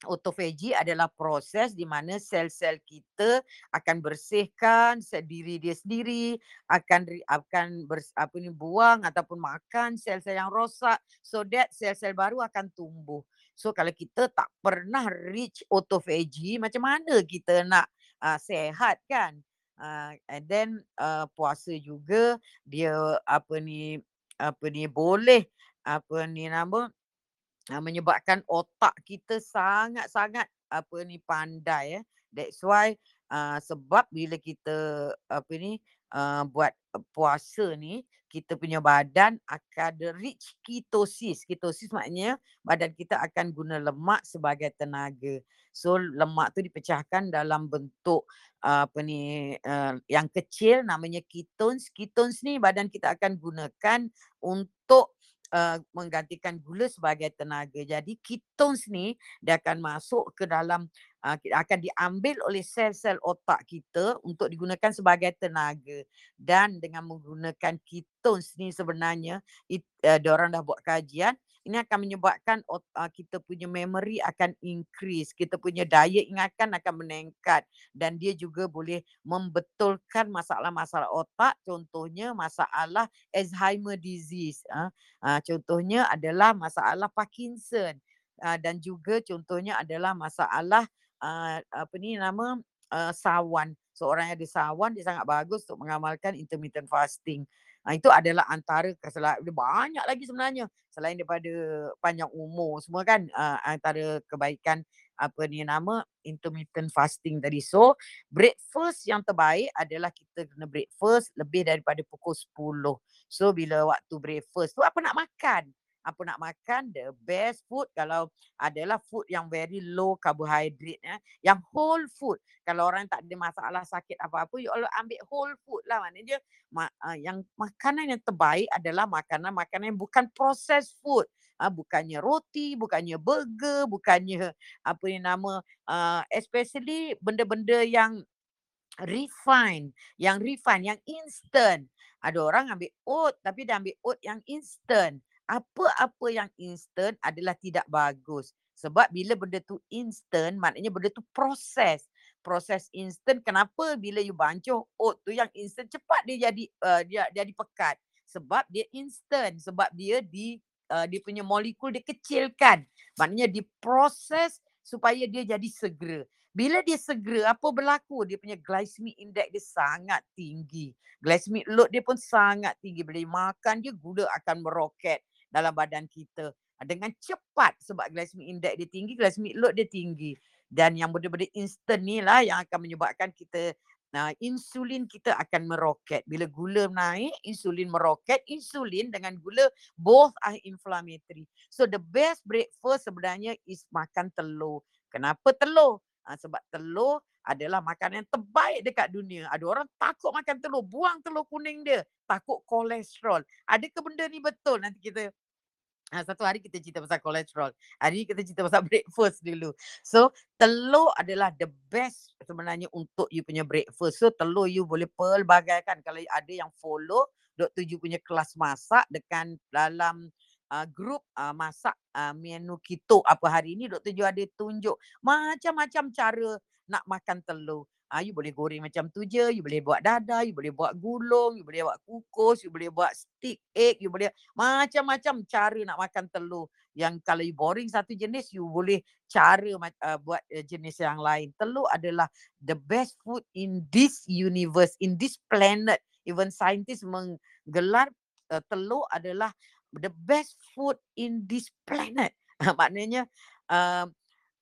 autophagy adalah proses di mana sel-sel kita akan bersihkan sendiri dia sendiri akan akan bers, apa ni buang ataupun makan sel-sel yang rosak so that sel-sel baru akan tumbuh. So kalau kita tak pernah reach autophagy macam mana kita nak uh, sehat kan? Uh, and then uh, puasa juga dia apa ni apa ni boleh apa ni nama uh, menyebabkan otak kita sangat-sangat apa ni pandai ya. That's why uh, sebab bila kita apa ni uh, buat puasa ni kita punya badan akan reach ketosis. Ketosis maknanya badan kita akan guna lemak sebagai tenaga. So lemak tu dipecahkan dalam bentuk uh, apa ni uh, yang kecil namanya ketones. Ketones ni badan kita akan gunakan untuk uh, menggantikan gula sebagai tenaga. Jadi ketones ni dia akan masuk ke dalam uh, akan diambil oleh sel-sel otak kita untuk digunakan sebagai tenaga. Dan dengan menggunakan ketones ni sebenarnya it, uh, orang dah buat kajian ini akan menyebabkan uh, kita punya memory akan increase, kita punya daya ingatan akan meningkat dan dia juga boleh membetulkan masalah-masalah otak contohnya masalah Alzheimer disease. Uh, uh, contohnya adalah masalah Parkinson uh, dan juga contohnya adalah masalah uh, apa ni nama uh, sawan. Seorang yang ada sawan dia sangat bagus untuk mengamalkan intermittent fasting. Ha, itu adalah antara kesalahan. Banyak lagi sebenarnya selain daripada panjang umur semua kan uh, antara kebaikan apa ni nama intermittent fasting tadi. So breakfast yang terbaik adalah kita kena breakfast lebih daripada pukul 10. So bila waktu breakfast tu apa nak makan? Apa nak makan the best food kalau adalah food yang very low carbohydrate ya yang whole food. Kalau orang tak ada masalah sakit apa-apa you all ambil whole food lah. Maknanya ma- uh, yang makanan yang terbaik adalah makanan-makanan yang bukan processed food. Uh, bukannya roti bukannya burger bukannya apa yang nama uh, especially benda-benda yang refine yang refine yang instant. Ada orang ambil oat tapi dia ambil oat yang instant apa-apa yang instant adalah tidak bagus. Sebab bila benda tu instant, maknanya benda tu proses. Proses instant, kenapa bila you bancuh oat tu yang instant, cepat dia jadi uh, dia jadi pekat. Sebab dia instant. Sebab dia di uh, dia punya molekul dia kecilkan. Maknanya diproses supaya dia jadi segera. Bila dia segera, apa berlaku? Dia punya glycemic index dia sangat tinggi. Glycemic load dia pun sangat tinggi. Bila makan dia, gula akan meroket dalam badan kita ah, dengan cepat sebab glycemic index dia tinggi, glycemic load dia tinggi. Dan yang benda-benda instant ni lah yang akan menyebabkan kita Nah, insulin kita akan meroket. Bila gula naik, insulin meroket. Insulin dengan gula both are inflammatory. So the best breakfast sebenarnya is makan telur. Kenapa telur? Ha, sebab telur adalah makanan yang terbaik dekat dunia. Ada orang takut makan telur, buang telur kuning dia. Takut kolesterol. Adakah benda ni betul? Nanti kita Ha, satu hari kita cerita pasal kolesterol. Hari ni kita cerita pasal breakfast dulu. So, telur adalah the best sebenarnya untuk you punya breakfast. So, telur you boleh pelbagaikan. Kalau ada yang follow Dr. Ju punya kelas masak dekat dalam uh, grup uh, masak uh, menu keto apa hari ni Dr. Ju ada tunjuk macam-macam cara nak makan telur. Ah, you boleh goreng macam tu je, you boleh buat dadar, you boleh buat gulung, you boleh buat kukus, you boleh buat stick egg, you boleh macam-macam cara nak makan telur. Yang kalau you boring satu jenis, you boleh cara uh, buat uh, jenis yang lain. Telur adalah the best food in this universe, in this planet. Even scientists menggelar uh, telur adalah the best food in this planet. Maknanya uh,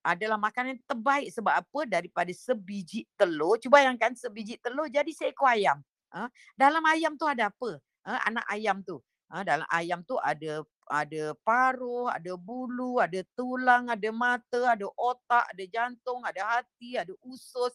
adalah makanan terbaik sebab apa daripada sebiji telur cuba bayangkan sebiji telur jadi seekor ayam ha? dalam ayam tu ada apa ha? anak ayam tu ha? dalam ayam tu ada ada paruh ada bulu ada tulang ada mata ada otak ada jantung ada hati ada usus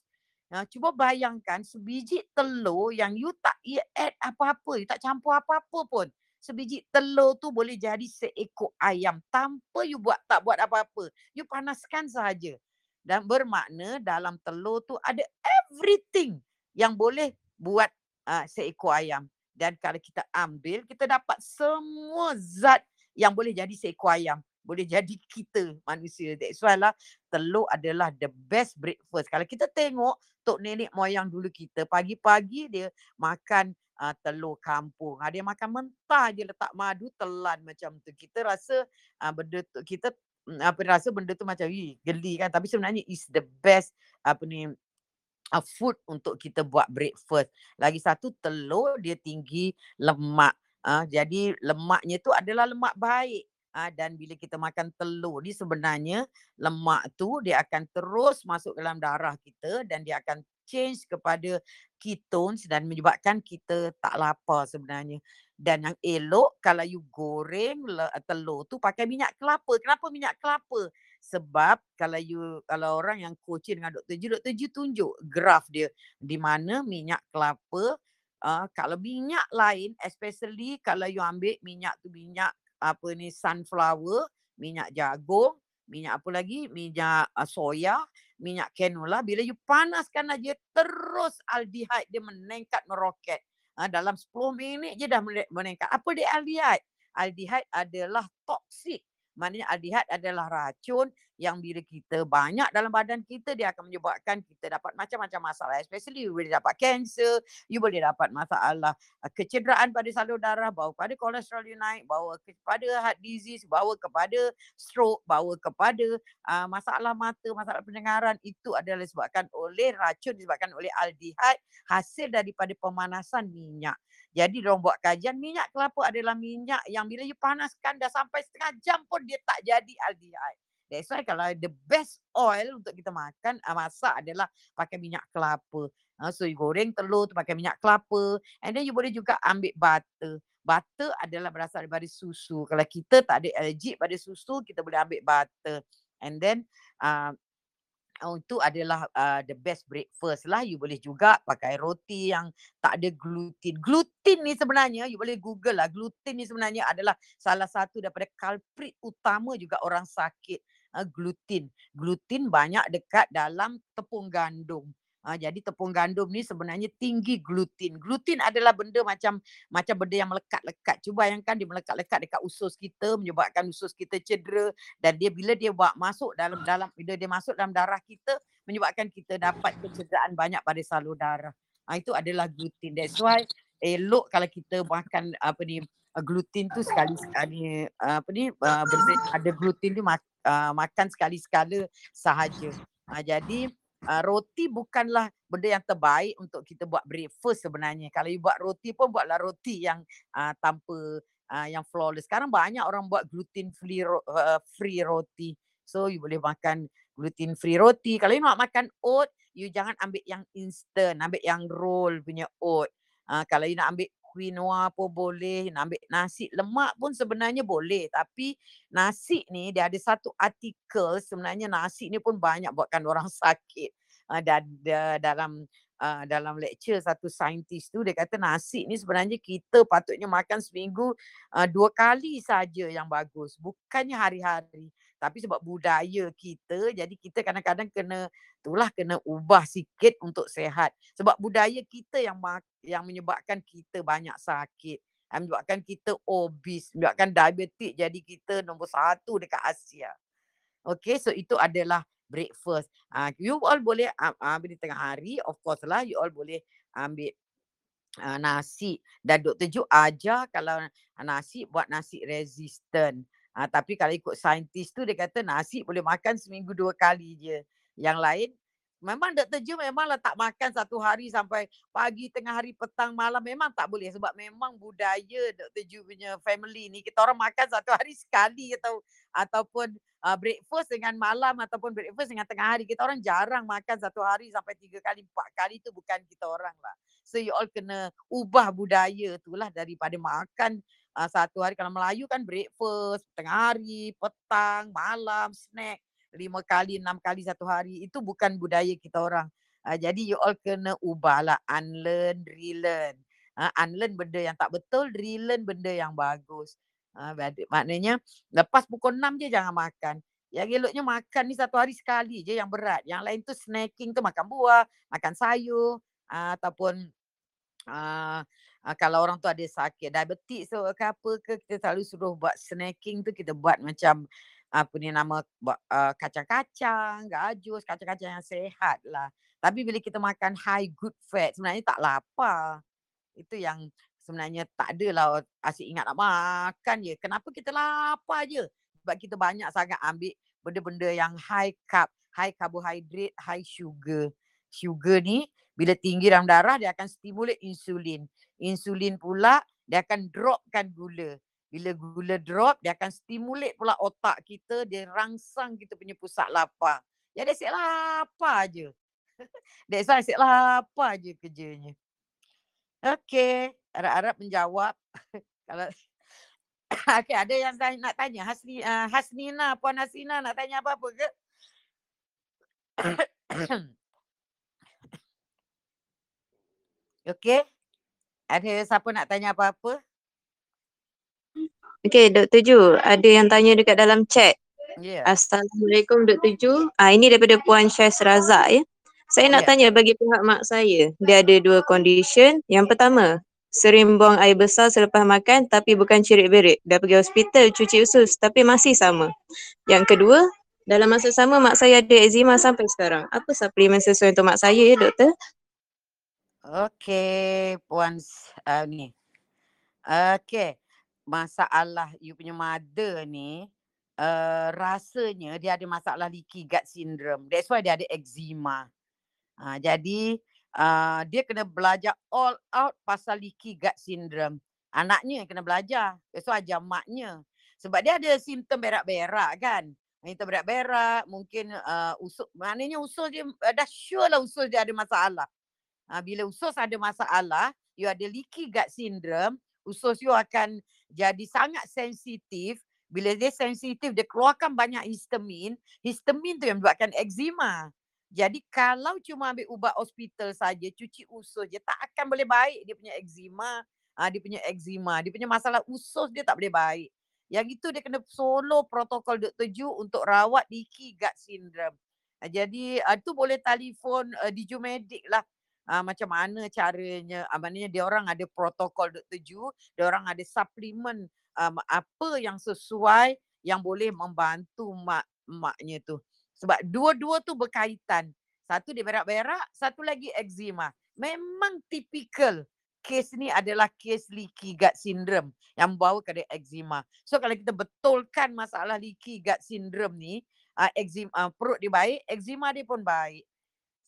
Ha, cuba bayangkan sebiji telur yang you tak you add apa-apa, you tak campur apa-apa pun. Sebiji telur tu boleh jadi seekor ayam tanpa you buat tak buat apa-apa. You panaskan sahaja. Dan bermakna dalam telur tu ada everything yang boleh buat uh, seekor ayam. Dan kalau kita ambil, kita dapat semua zat yang boleh jadi seekor ayam boleh jadi kita manusia. That's why lah telur adalah the best breakfast. Kalau kita tengok tok nenek moyang dulu kita, pagi-pagi dia makan uh, telur kampung. Ha, dia makan mentah je letak madu telan macam tu. Kita rasa uh, benda tu, kita mm, apa rasa benda tu macam geli kan. Tapi sebenarnya is the best apa ni uh, food untuk kita buat breakfast. Lagi satu telur dia tinggi lemak. Uh, jadi lemaknya tu adalah lemak baik. Ha, dan bila kita makan telur ni sebenarnya lemak tu dia akan terus masuk dalam darah kita dan dia akan change kepada ketones dan menyebabkan kita tak lapar sebenarnya. Dan yang elok kalau you goreng telur tu pakai minyak kelapa. Kenapa minyak kelapa? Sebab kalau you kalau orang yang coaching dengan Dr. Ju, Dr. Ju tunjuk graf dia di mana minyak kelapa Uh, kalau minyak lain, especially kalau you ambil minyak tu minyak apa ni sunflower, minyak jagung, minyak apa lagi? Minyak uh, soya, minyak canola. Bila you panaskan aja terus aldehyde dia meningkat meroket. Ha, dalam 10 minit je dah meningkat. Apa dia aldehyde? Aldehyde adalah toksik Maknanya aldehyde adalah racun yang bila kita banyak dalam badan kita dia akan menyebabkan kita dapat macam-macam masalah especially you boleh dapat cancer you boleh dapat masalah uh, kecederaan pada salur darah bawa kepada kolesterol you naik bawa kepada heart disease bawa kepada stroke bawa kepada uh, masalah mata masalah pendengaran itu adalah disebabkan oleh racun disebabkan oleh aldehyde hasil daripada pemanasan minyak jadi orang buat kajian minyak kelapa adalah minyak yang bila you panaskan dah sampai setengah jam pun dia tak jadi aldehyde. That's why kalau the best oil untuk kita makan uh, masak adalah pakai minyak kelapa. Uh, so you goreng telur tu pakai minyak kelapa and then you boleh juga ambil butter. Butter adalah berasal daripada susu. Kalau kita tak ada allergic pada susu, kita boleh ambil butter. And then Oh, itu adalah uh, the best breakfast lah. You boleh juga pakai roti yang tak ada gluten. Gluten ni sebenarnya, you boleh google lah. Gluten ni sebenarnya adalah salah satu daripada culprit utama juga orang sakit uh, gluten. Gluten banyak dekat dalam tepung gandum. Ha, jadi tepung gandum ni sebenarnya tinggi gluten. Gluten adalah benda macam macam benda yang melekat-lekat. Cuba bayangkan dia melekat-lekat dekat usus kita menyebabkan usus kita cedera dan dia bila dia buat masuk dalam dalam bila dia masuk dalam darah kita menyebabkan kita dapat kecederaan banyak pada salur darah. Ha, itu adalah gluten. That's why elok kalau kita makan apa ni gluten tu sekali sekali apa ni benda ada gluten tu makan sekali sekala sahaja. Ha, jadi uh, roti bukanlah benda yang terbaik untuk kita buat breakfast sebenarnya. Kalau you buat roti pun buatlah roti yang uh, tanpa uh, yang flawless. Sekarang banyak orang buat gluten free uh, free roti. So you boleh makan gluten free roti. Kalau you nak makan oat, you jangan ambil yang instant, ambil yang roll punya oat. Uh, kalau you nak ambil quinoa pun boleh, ambil nasi lemak pun sebenarnya boleh. Tapi nasi ni dia ada satu artikel sebenarnya nasi ni pun banyak buatkan orang sakit. Uh, dan uh, dalam uh, dalam lecture satu saintis tu dia kata nasi ni sebenarnya kita patutnya makan seminggu uh, dua kali saja yang bagus. Bukannya hari-hari tapi sebab budaya kita jadi kita kadang-kadang kena itulah kena ubah sikit untuk sehat sebab budaya kita yang yang menyebabkan kita banyak sakit menyebabkan kita obes menyebabkan diabetik jadi kita nombor satu dekat Asia Okay, so itu adalah breakfast. Uh, you all boleh uh, ambil di tengah hari, of course lah, you all boleh ambil uh, nasi. Dan Dr. Ju ajar kalau nasi, buat nasi resistant. Ha, tapi kalau ikut saintis tu dia kata nasi boleh makan seminggu dua kali je. Yang lain memang Dr. Ju memanglah tak makan satu hari sampai pagi, tengah hari, petang, malam memang tak boleh sebab memang budaya Dr. Ju punya family ni kita orang makan satu hari sekali atau ataupun uh, breakfast dengan malam ataupun breakfast dengan tengah hari. Kita orang jarang makan satu hari sampai tiga kali, empat kali tu bukan kita orang lah. So you all kena ubah budaya tu lah daripada makan uh, satu hari kalau Melayu kan breakfast, tengah hari, petang, malam, snack, lima kali, enam kali satu hari. Itu bukan budaya kita orang. Uh, jadi you all kena ubahlah unlearn, relearn. Uh, unlearn benda yang tak betul, relearn benda yang bagus. Uh, maknanya lepas pukul 6 je jangan makan. Yang eloknya makan ni satu hari sekali je yang berat. Yang lain tu snacking tu makan buah, makan sayur uh, ataupun uh, uh, kalau orang tu ada sakit diabetes so, ke apa ke kita selalu suruh buat snacking tu kita buat macam apa ni nama uh, kacang-kacang, gajus, kacang-kacang yang sehat lah. Tapi bila kita makan high good fat sebenarnya tak lapar. Itu yang sebenarnya tak adalah asyik ingat nak makan je. Kenapa kita lapar je? Sebab kita banyak sangat ambil benda-benda yang high carb, high carbohydrate, high sugar. Sugar ni bila tinggi dalam darah dia akan stimulate insulin. Insulin pula dia akan dropkan gula. Bila gula drop dia akan stimulate pula otak kita, dia rangsang kita punya pusat lapar. Jadi asyik lapar je. That's why asyik lapar je kerjanya. Okay, harap-harap menjawab. Kalau okay, ada yang nak tanya Hasni uh, Hasnina Puan Hasnina nak tanya apa-apa ke? okay. Ada siapa nak tanya apa-apa? Okay, Dr. Ju. Ada yang tanya dekat dalam chat. Yeah. Assalamualaikum Dr. Ju. Ah, ini daripada Puan Syaz Razak ya. Saya nak yeah. tanya bagi pihak mak saya. Dia ada dua condition. Yang pertama, sering buang air besar selepas makan tapi bukan cirit-berit. Dah pergi hospital cuci usus tapi masih sama. Yang kedua, dalam masa sama mak saya ada eczema sampai sekarang. Apa suplemen sesuai untuk mak saya ya doktor? Okay, puan uh, ni. Okay, masalah you punya mother ni uh, rasanya dia ada masalah leaky gut syndrome. That's why dia ada eczema. Uh, jadi uh, dia kena belajar all out pasal leaky gut syndrome. Anaknya yang kena belajar. So ajar maknya. Sebab dia ada simptom berak-berak kan. Simptom berak-berak, mungkin uh, usus, maknanya usus dia, dah sure lah usus dia ada masalah. Uh, bila usus ada masalah, you ada leaky gut syndrome, usus you akan jadi sangat sensitif. Bila dia sensitif, dia keluarkan banyak histamin. Histamin tu yang menyebabkan eczema. Jadi kalau cuma ambil ubat hospital saja, cuci usus je, tak akan boleh baik dia punya eczema. Ha, dia punya eczema, dia punya masalah usus dia tak boleh baik. Yang itu dia kena solo protokol Dr. Ju untuk rawat leaky gut syndrome. Ha, jadi uh, tu boleh telefon uh, di Jumedik lah. Uh, macam mana caranya, uh, maknanya dia orang ada protokol Dr. Ju, dia orang ada suplemen um, apa yang sesuai yang boleh membantu mak maknya tu. Sebab dua-dua tu berkaitan. Satu dia berak-berak, satu lagi eczema. Memang typical kes ni adalah kes leaky gut syndrome yang membawa kepada eczema. So kalau kita betulkan masalah leaky gut syndrome ni, uh, eczema, uh, perut dia baik, eczema dia pun baik.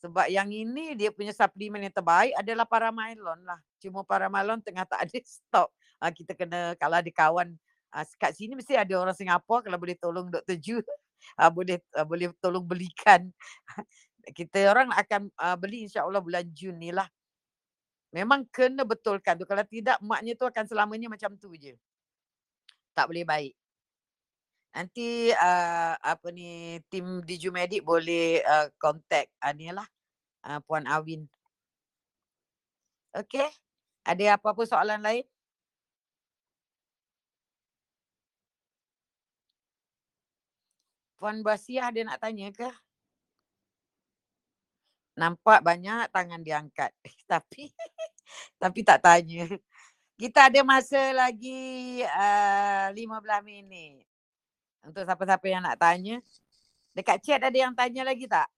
Sebab yang ini dia punya suplemen yang terbaik adalah paramylon lah. Cuma paramylon tengah tak ada stok. Uh, kita kena, kalau ada kawan uh, kat sini mesti ada orang Singapura kalau boleh tolong Dr. Ju uh, boleh uh, boleh tolong belikan. Kita orang akan uh, beli insya-Allah bulan Jun ni lah. Memang kena betulkan tu. Kalau tidak maknya tu akan selamanya macam tu je. Tak boleh baik. Nanti uh, apa ni tim Diju Medic boleh uh, contact uh, ni lah uh, Puan Awin. Okay. Ada apa-apa soalan lain? Puan Basiah ada nak tanya ke? Nampak banyak tangan diangkat. tapi tapi tak tanya. Kita ada masa lagi uh, 15 minit. Untuk siapa-siapa yang nak tanya. Dekat chat ada yang tanya lagi tak?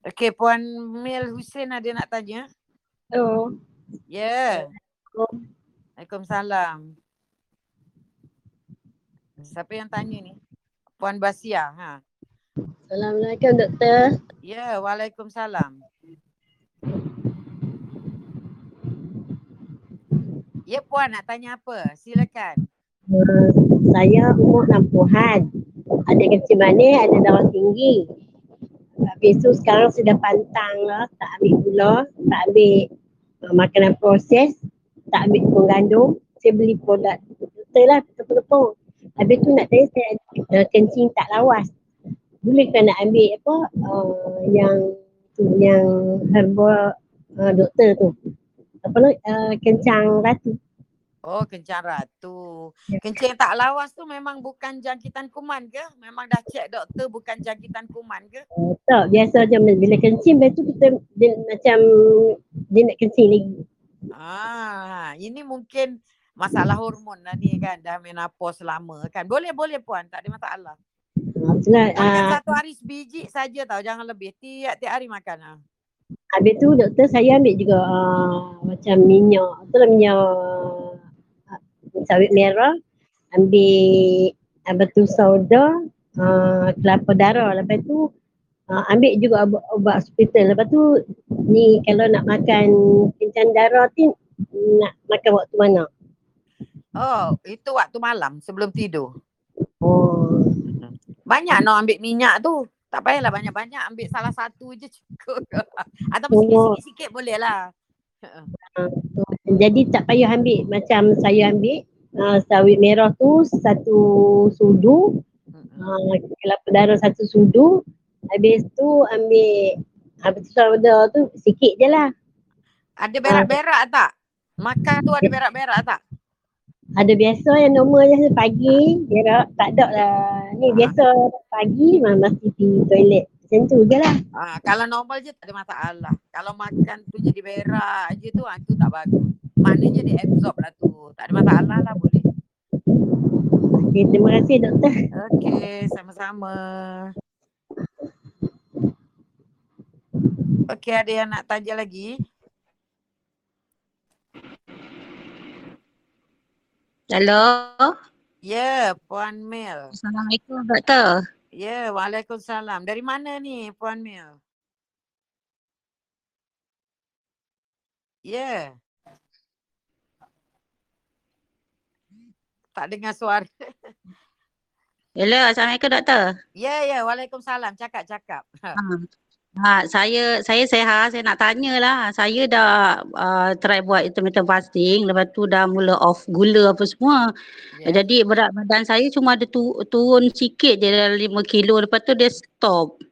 Okey, Puan Mil Hussein ada nak tanya? Hello. Ya. Yeah. Waalaikumsalam. Siapa yang tanya ni? Puan Basia. Ha. Assalamualaikum doktor. Ya, waalaikumsalam. Ya puan nak tanya apa? Silakan. Uh, saya umur 60-an. Ada kecil manis, ada darah tinggi. Habis tu sekarang sudah pantang lah. Tak ambil gula, tak ambil uh, makanan proses tak ambil tepung gandum, saya beli produk betul lah tepung-tepung. Habis tu nak tanya saya uh, kencing tak lawas. Boleh kan nak ambil apa uh, yang tu yang herba uh, doktor tu. Apa uh, kencang ratu. Oh, kencang ratu. Ya. Kencing tak lawas tu memang bukan jangkitan kuman ke? Memang dah cek doktor bukan jangkitan kuman ke? Uh, tak, biasa je bila kencing lepas tu kita dia, macam dia nak kencing lagi. Ah, ini mungkin masalah hormon lah ni kan dah menopause lama kan. Boleh boleh puan, tak ada masalah. Makan uh, satu hari sebiji saja tau, jangan lebih. Tiap-tiap hari makan ah. Habis tu doktor saya ambil juga uh, macam minyak, tu lah minyak uh, sawit merah, ambil uh, batu sauda, uh, kelapa darah. Lepas tu uh, ambil juga ubat, ubat hospital. Lepas tu ni kalau nak makan kencang darah tu nak makan waktu mana? Oh, itu waktu malam sebelum tidur. Oh. Banyak nak ambil minyak tu. Tak payahlah banyak-banyak ambil salah satu je cukup. Ataupun oh. sikit-sikit boleh lah. Jadi tak payah ambil macam saya ambil uh, sawit merah tu satu sudu. Uh, kelapa darah satu sudu. Habis tu ambil habis tu sauda tu sikit je lah. Ada berak-berak tak? Makan tu ada berak-berak tak? Ada biasa yang normal je pagi dia tak ada lah. Ni biasa pagi mesti pergi toilet. Macam tu je lah. Ha, kalau normal je tak ada masalah. Kalau makan tu jadi berak je tu ha, tu tak bagus. Maknanya dia absorb lah tu. Tak ada masalah lah boleh. Okay, terima kasih doktor. Okay, sama-sama. Okay, ada yang nak tanya lagi? Hello. Ya, Puan Mel. Assalamualaikum, Doktor. Ya, Waalaikumsalam. Dari mana ni, Puan Mel? Ya. Tak dengar suara. Hello, Assalamualaikum, Doktor. Ya, ya, Waalaikumsalam. Cakap, cakap. Ha. Ha, saya saya sehat, saya nak tanya lah. Saya dah uh, try buat intermittent fasting, lepas tu dah mula off gula apa semua. Yeah. Jadi berat badan saya cuma ada tu, turun sikit je dalam 5 kilo, lepas tu dia stop.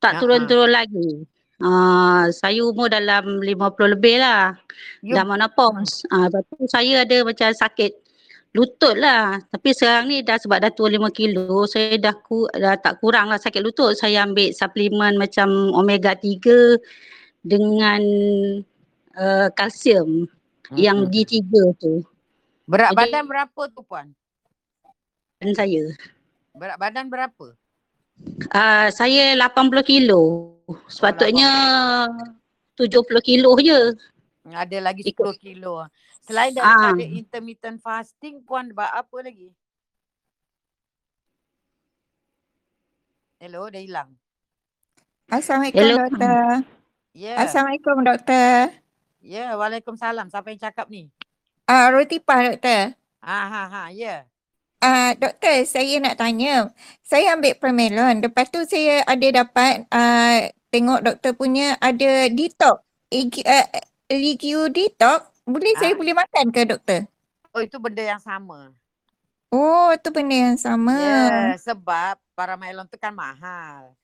Tak turun-turun lagi. Uh, saya umur dalam 50 lebih lah. Dah menopause. Uh, lepas tu saya ada macam sakit lutut lah. Tapi sekarang ni dah sebab dah tua 5 kilo, saya dah, ku, dah tak kurang lah sakit lutut. Saya ambil suplemen macam omega 3 dengan uh, kalsium hmm. yang D3 tu. Berat Jadi, badan berapa tu puan? Dan saya. Berat badan berapa? Uh, saya 80 kilo. Sepatutnya oh, 70 kilo je. Ada lagi 10 kilo. Selain daripada ah. intermittent fasting, puan buat apa lagi? Hello, dah hilang. Assalamualaikum Hello. doktor. Yeah. Assalamualaikum doktor. Ya, yeah, waalaikumsalam. Siapa yang cakap ni? Ah, uh, roti pah doktor. Ah, ha, ha, ya. Yeah. Uh, doktor, saya nak tanya. Saya ambil Permelon. Lepas tu saya ada dapat uh, tengok doktor punya ada detox. Uh, Liquido detox boleh saya ah. boleh makan ke doktor? Oh itu benda yang sama. Oh itu benda yang sama. Ya sebab para melon tu kan mahal.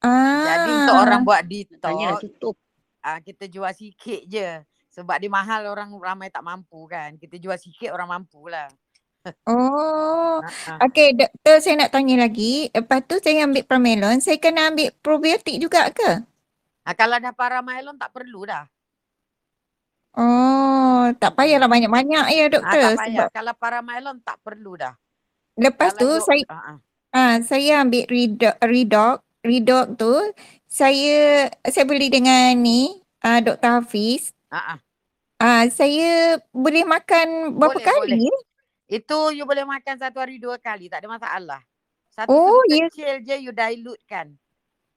Ah. Jadi untuk orang buat detox tutup. Ah, kita jual sikit je. Sebab dia mahal orang ramai tak mampu kan. Kita jual sikit orang mampu lah. Oh, okay doktor saya nak tanya lagi. Lepas tu saya ambil paramelon, saya kena ambil probiotik juga ke? Ah, kalau dah paramelon tak perlu dah. Oh, tak payahlah banyak-banyak ya ah, doktor. Ah, tak payah. Sebab... Kalau para mylon tak perlu dah. Lepas Kalau tu you... saya uh-huh. ah, saya ambil redox redox redox tu saya saya beli dengan ni uh, Dr. Hafiz. Uh-huh. Ah, saya boleh makan berapa boleh, kali? Boleh. Itu you boleh makan satu hari dua kali, tak ada masalah. Satu oh, yeah. kecil je you dilute kan.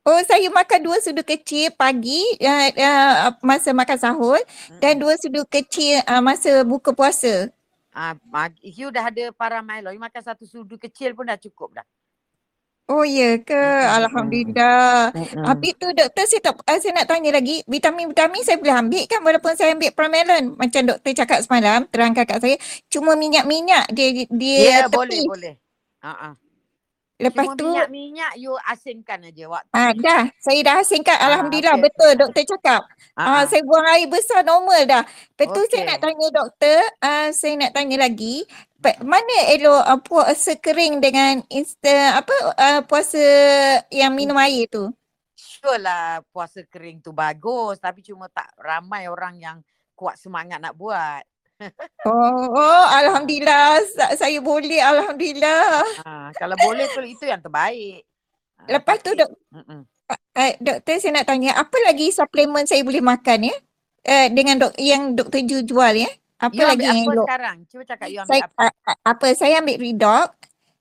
Oh, saya makan dua sudu kecil pagi uh, uh, masa makan sahur hmm. dan dua sudu kecil uh, masa buka puasa. Ah, uh, you dah ada para Milo, you makan satu sudu kecil pun dah cukup dah. Oh ya ke? Hmm. Alhamdulillah. Hmm. Habis tu doktor saya tak uh, saya nak tanya lagi, vitamin-vitamin saya boleh ambil kan walaupun saya ambil Promelon macam doktor cakap semalam terangkan kat saya cuma minyak-minyak dia dia yeah, tepi. boleh boleh. Uh-uh. Lepas Cuma tu minyak-minyak you asingkan aja waktu. Ah dah, saya dah asingkan. Ah, Alhamdulillah okey, betul doktor cakap. Ah, Ah ah. saya buang air besar normal dah. Lepas tu saya nak tanya doktor, ah saya nak tanya lagi, mana elok uh, puasa kering dengan instant apa uh, puasa yang minum air tu? Sure lah puasa kering tu bagus tapi cuma tak ramai orang yang kuat semangat nak buat. Oh, oh alhamdulillah Sa- saya boleh alhamdulillah. Ha, kalau boleh tu itu yang terbaik. Ha, Lepas tu dok Mm-mm. uh, doktor saya nak tanya apa lagi suplemen saya boleh makan ya? Uh, dengan dok yang doktor Ju jual ya? Apa You lagi ambil yang apa elok? sekarang? Cuba cakap you ambil Saya apa. uh, uh, apa saya ambil Redox.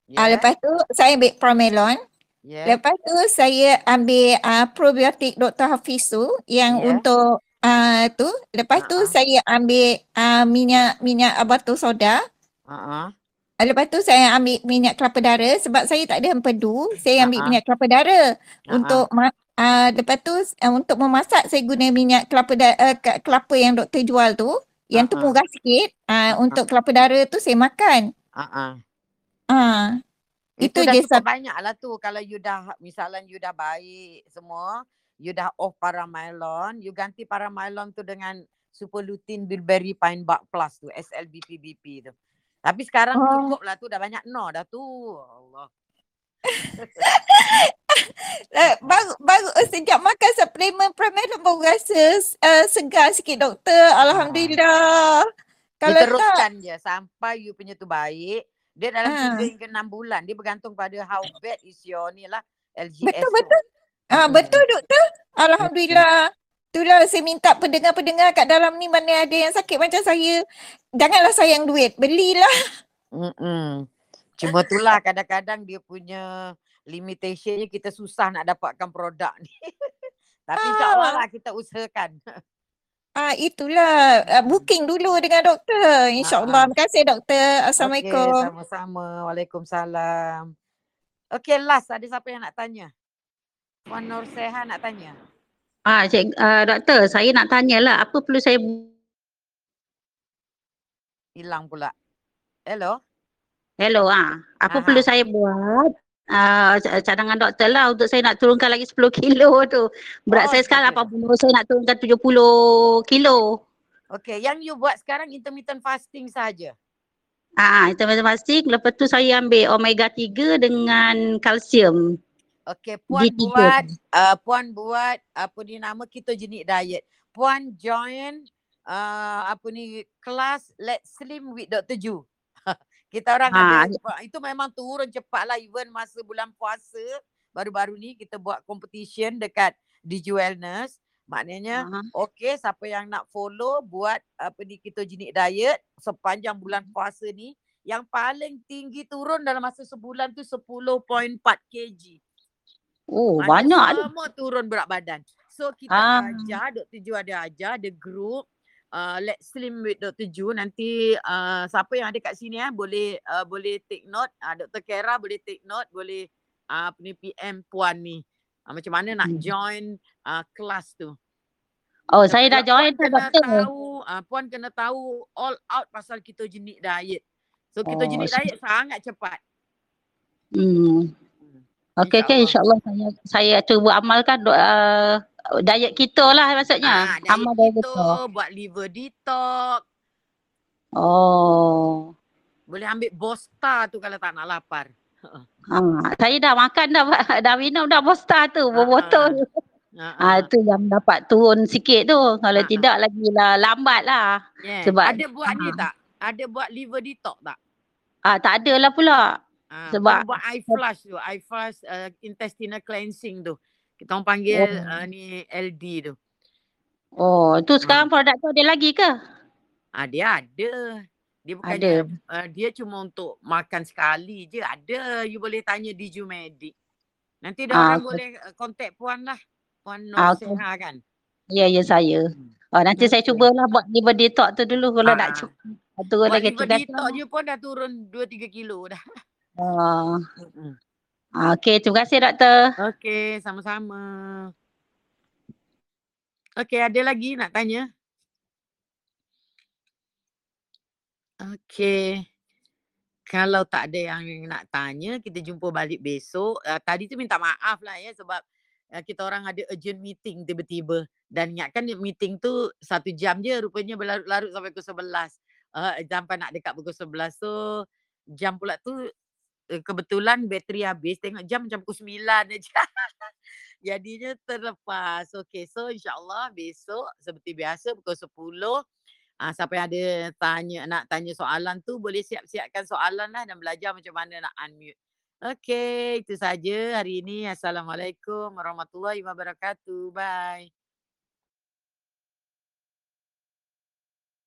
Ya, Ah lepas tu saya ambil Promelon. ya. Lepas tu saya ambil uh, probiotik Dr. Hafiz tu yang Ya. untuk uh, tu. Lepas tu Ha-ha. saya ambil uh, minyak minyak batu soda. Ha-ha. Uh, lepas tu saya ambil minyak kelapa dara sebab saya tak ada empedu. Saya ambil Ha-ha. minyak kelapa dara Ha-ha. untuk ma- uh, lepas tu uh, untuk memasak saya guna minyak kelapa da- uh, ke- kelapa yang doktor jual tu. Yang tu Ha-ha. murah sikit. Uh, Ha-ha. untuk kelapa dara tu saya makan. Ha-ha. Ah, Itu, Itu dah je cukup sab- banyak lah tu. Kalau you dah, misalnya you dah baik semua, you dah off paramylon, you ganti paramylon tu dengan super lutein bilberry pine bark plus tu, SLBP-BP tu. Tapi sekarang Oh. cukup lah tu, dah banyak no dah tu. Allah. Uh, baru baru uh, sejak makan suplemen Promelon baru rasa uh, segar sikit doktor. Alhamdulillah. You Kalau tak teruskan je sampai you punya tu baik. Dia dalam Ah. 3 hingga 6 bulan. Dia bergantung pada how bad is your ni lah LGS betul tu. betul. Ah betul doktor. Alhamdulillah. Itulah saya minta pendengar-pendengar kat dalam ni mana ada yang sakit macam saya. Janganlah sayang duit. Belilah. Mm-mm. Cuma itulah kadang-kadang dia punya limitationnya kita susah nak dapatkan produk ni. Tapi insyaAllah Ah. lah kita usahakan. Ah itulah uh, booking dulu dengan doktor. InsyaAllah. Ah, ah. Terima kasih doktor. Assalamualaikum. sama-sama. Waalaikumsalam. Okey, last ada siapa yang nak tanya? Puan Nur Seha nak tanya. Ah, cik, uh, doktor, saya nak tanyalah apa perlu saya Hilang pula. Hello? Hello ah. Apa Aha. perlu saya buat? Uh, cadangan doktor lah untuk saya nak turunkan lagi 10 kilo tu. Berat Oh, saya sekarang okey. 80, saya nak turunkan 70 kilo. Okey, yang you buat sekarang intermittent fasting saja. Ah, intermittent fasting. Lepas tu saya ambil omega 3 dengan kalsium. Okey, puan D3. buat uh, puan buat apa ni nama ketogenic diet. Puan join uh, apa ni kelas Let's Slim with Dr. Ju. kita orang Ah, ada itu memang turun cepat lah even masa bulan puasa baru-baru ni kita buat competition dekat Diju Wellness. Maknanya Ah. okey siapa yang nak follow buat apa ni ketogenic diet sepanjang bulan puasa ni yang paling tinggi turun dalam masa sebulan tu 10.4 kg. Oh, Maknanya banyak tu. Semua turun berat badan. So kita Ah. ajar, Dr. Ju ada ajar, ada group uh, Let's Slim with Dr. Ju. Nanti uh, siapa yang ada kat sini eh boleh uh, boleh take note. Uh, Dr. Kera boleh take note, boleh uh, apa ni PM puan ni. Uh, macam mana nak Hmm. join uh, kelas tu. Oh, saya dah join tu doktor. tahu, uh, puan kena tahu all out pasal ketogenic diet. So ketogenic Oh, diet sangat cepat. Hmm. Okey okey InsyaAllah. saya saya cuba amalkan do, uh, diet keto lah maksudnya. Ah, diet Amal diet keto, keto. buat liver detox, Oh. Boleh ambil Bosta tu kalau tak nak lapar. Ha, saya dah makan dah dah minum dah Bosta tu Ha, berbotol. Ha, Ah tu yang dapat turun sikit tu. Kalau Ha, ha. tidak lagi lah lambat lah. yeah. sebab- ada buat ni ha. tak? Ada buat liver detox tak? Ah tak ada lah pula. Ha, Sebab- buat eye flush tu, eye flush uh, intestinal cleansing tu. Kita orang panggil Oh. uh, ni LD tu. Oh tu Ha. sekarang produk tu ada lagi ke? Ah dia ada. Dia bukannya uh, dia cuma untuk makan sekali je. Ada. You boleh tanya Diju Medic. Nanti dia Ah, orang boleh contact puan lah. Puan Ah, Nur okey. Seha kan. Ya ya saya. Hmm. Oh nanti saya cubalah buat liver detox tu dulu kalau Ah. nak cuba. Turun Buat lagi liver detox je pun dah turun 2-3 kilo dah. Oh. Mm-mm. Ah, Okey terima kasih doktor. Okey, sama-sama. Okey, ada lagi nak tanya? Okey. kalau tak ada yang nak tanya, kita jumpa balik besok. Uh, tadi tu minta maaf lah ya sebab uh, kita orang ada urgent meeting tiba-tiba. Dan ingatkan meeting tu satu jam je rupanya berlarut-larut sampai pukul sebelas. Uh, sampai nak dekat pukul sebelas. So jam pula tu kebetulan bateri habis. Tengok jam macam pukul sembilan aja. Jadinya terlepas. Okay so insyaAllah besok seperti biasa pukul sepuluh. Ah, siapa yang ada tanya nak tanya soalan tu boleh siap-siapkan soalan lah dan belajar macam mana nak unmute. Okay, itu saja hari ini. Assalamualaikum warahmatullahi wabarakatuh. Bye.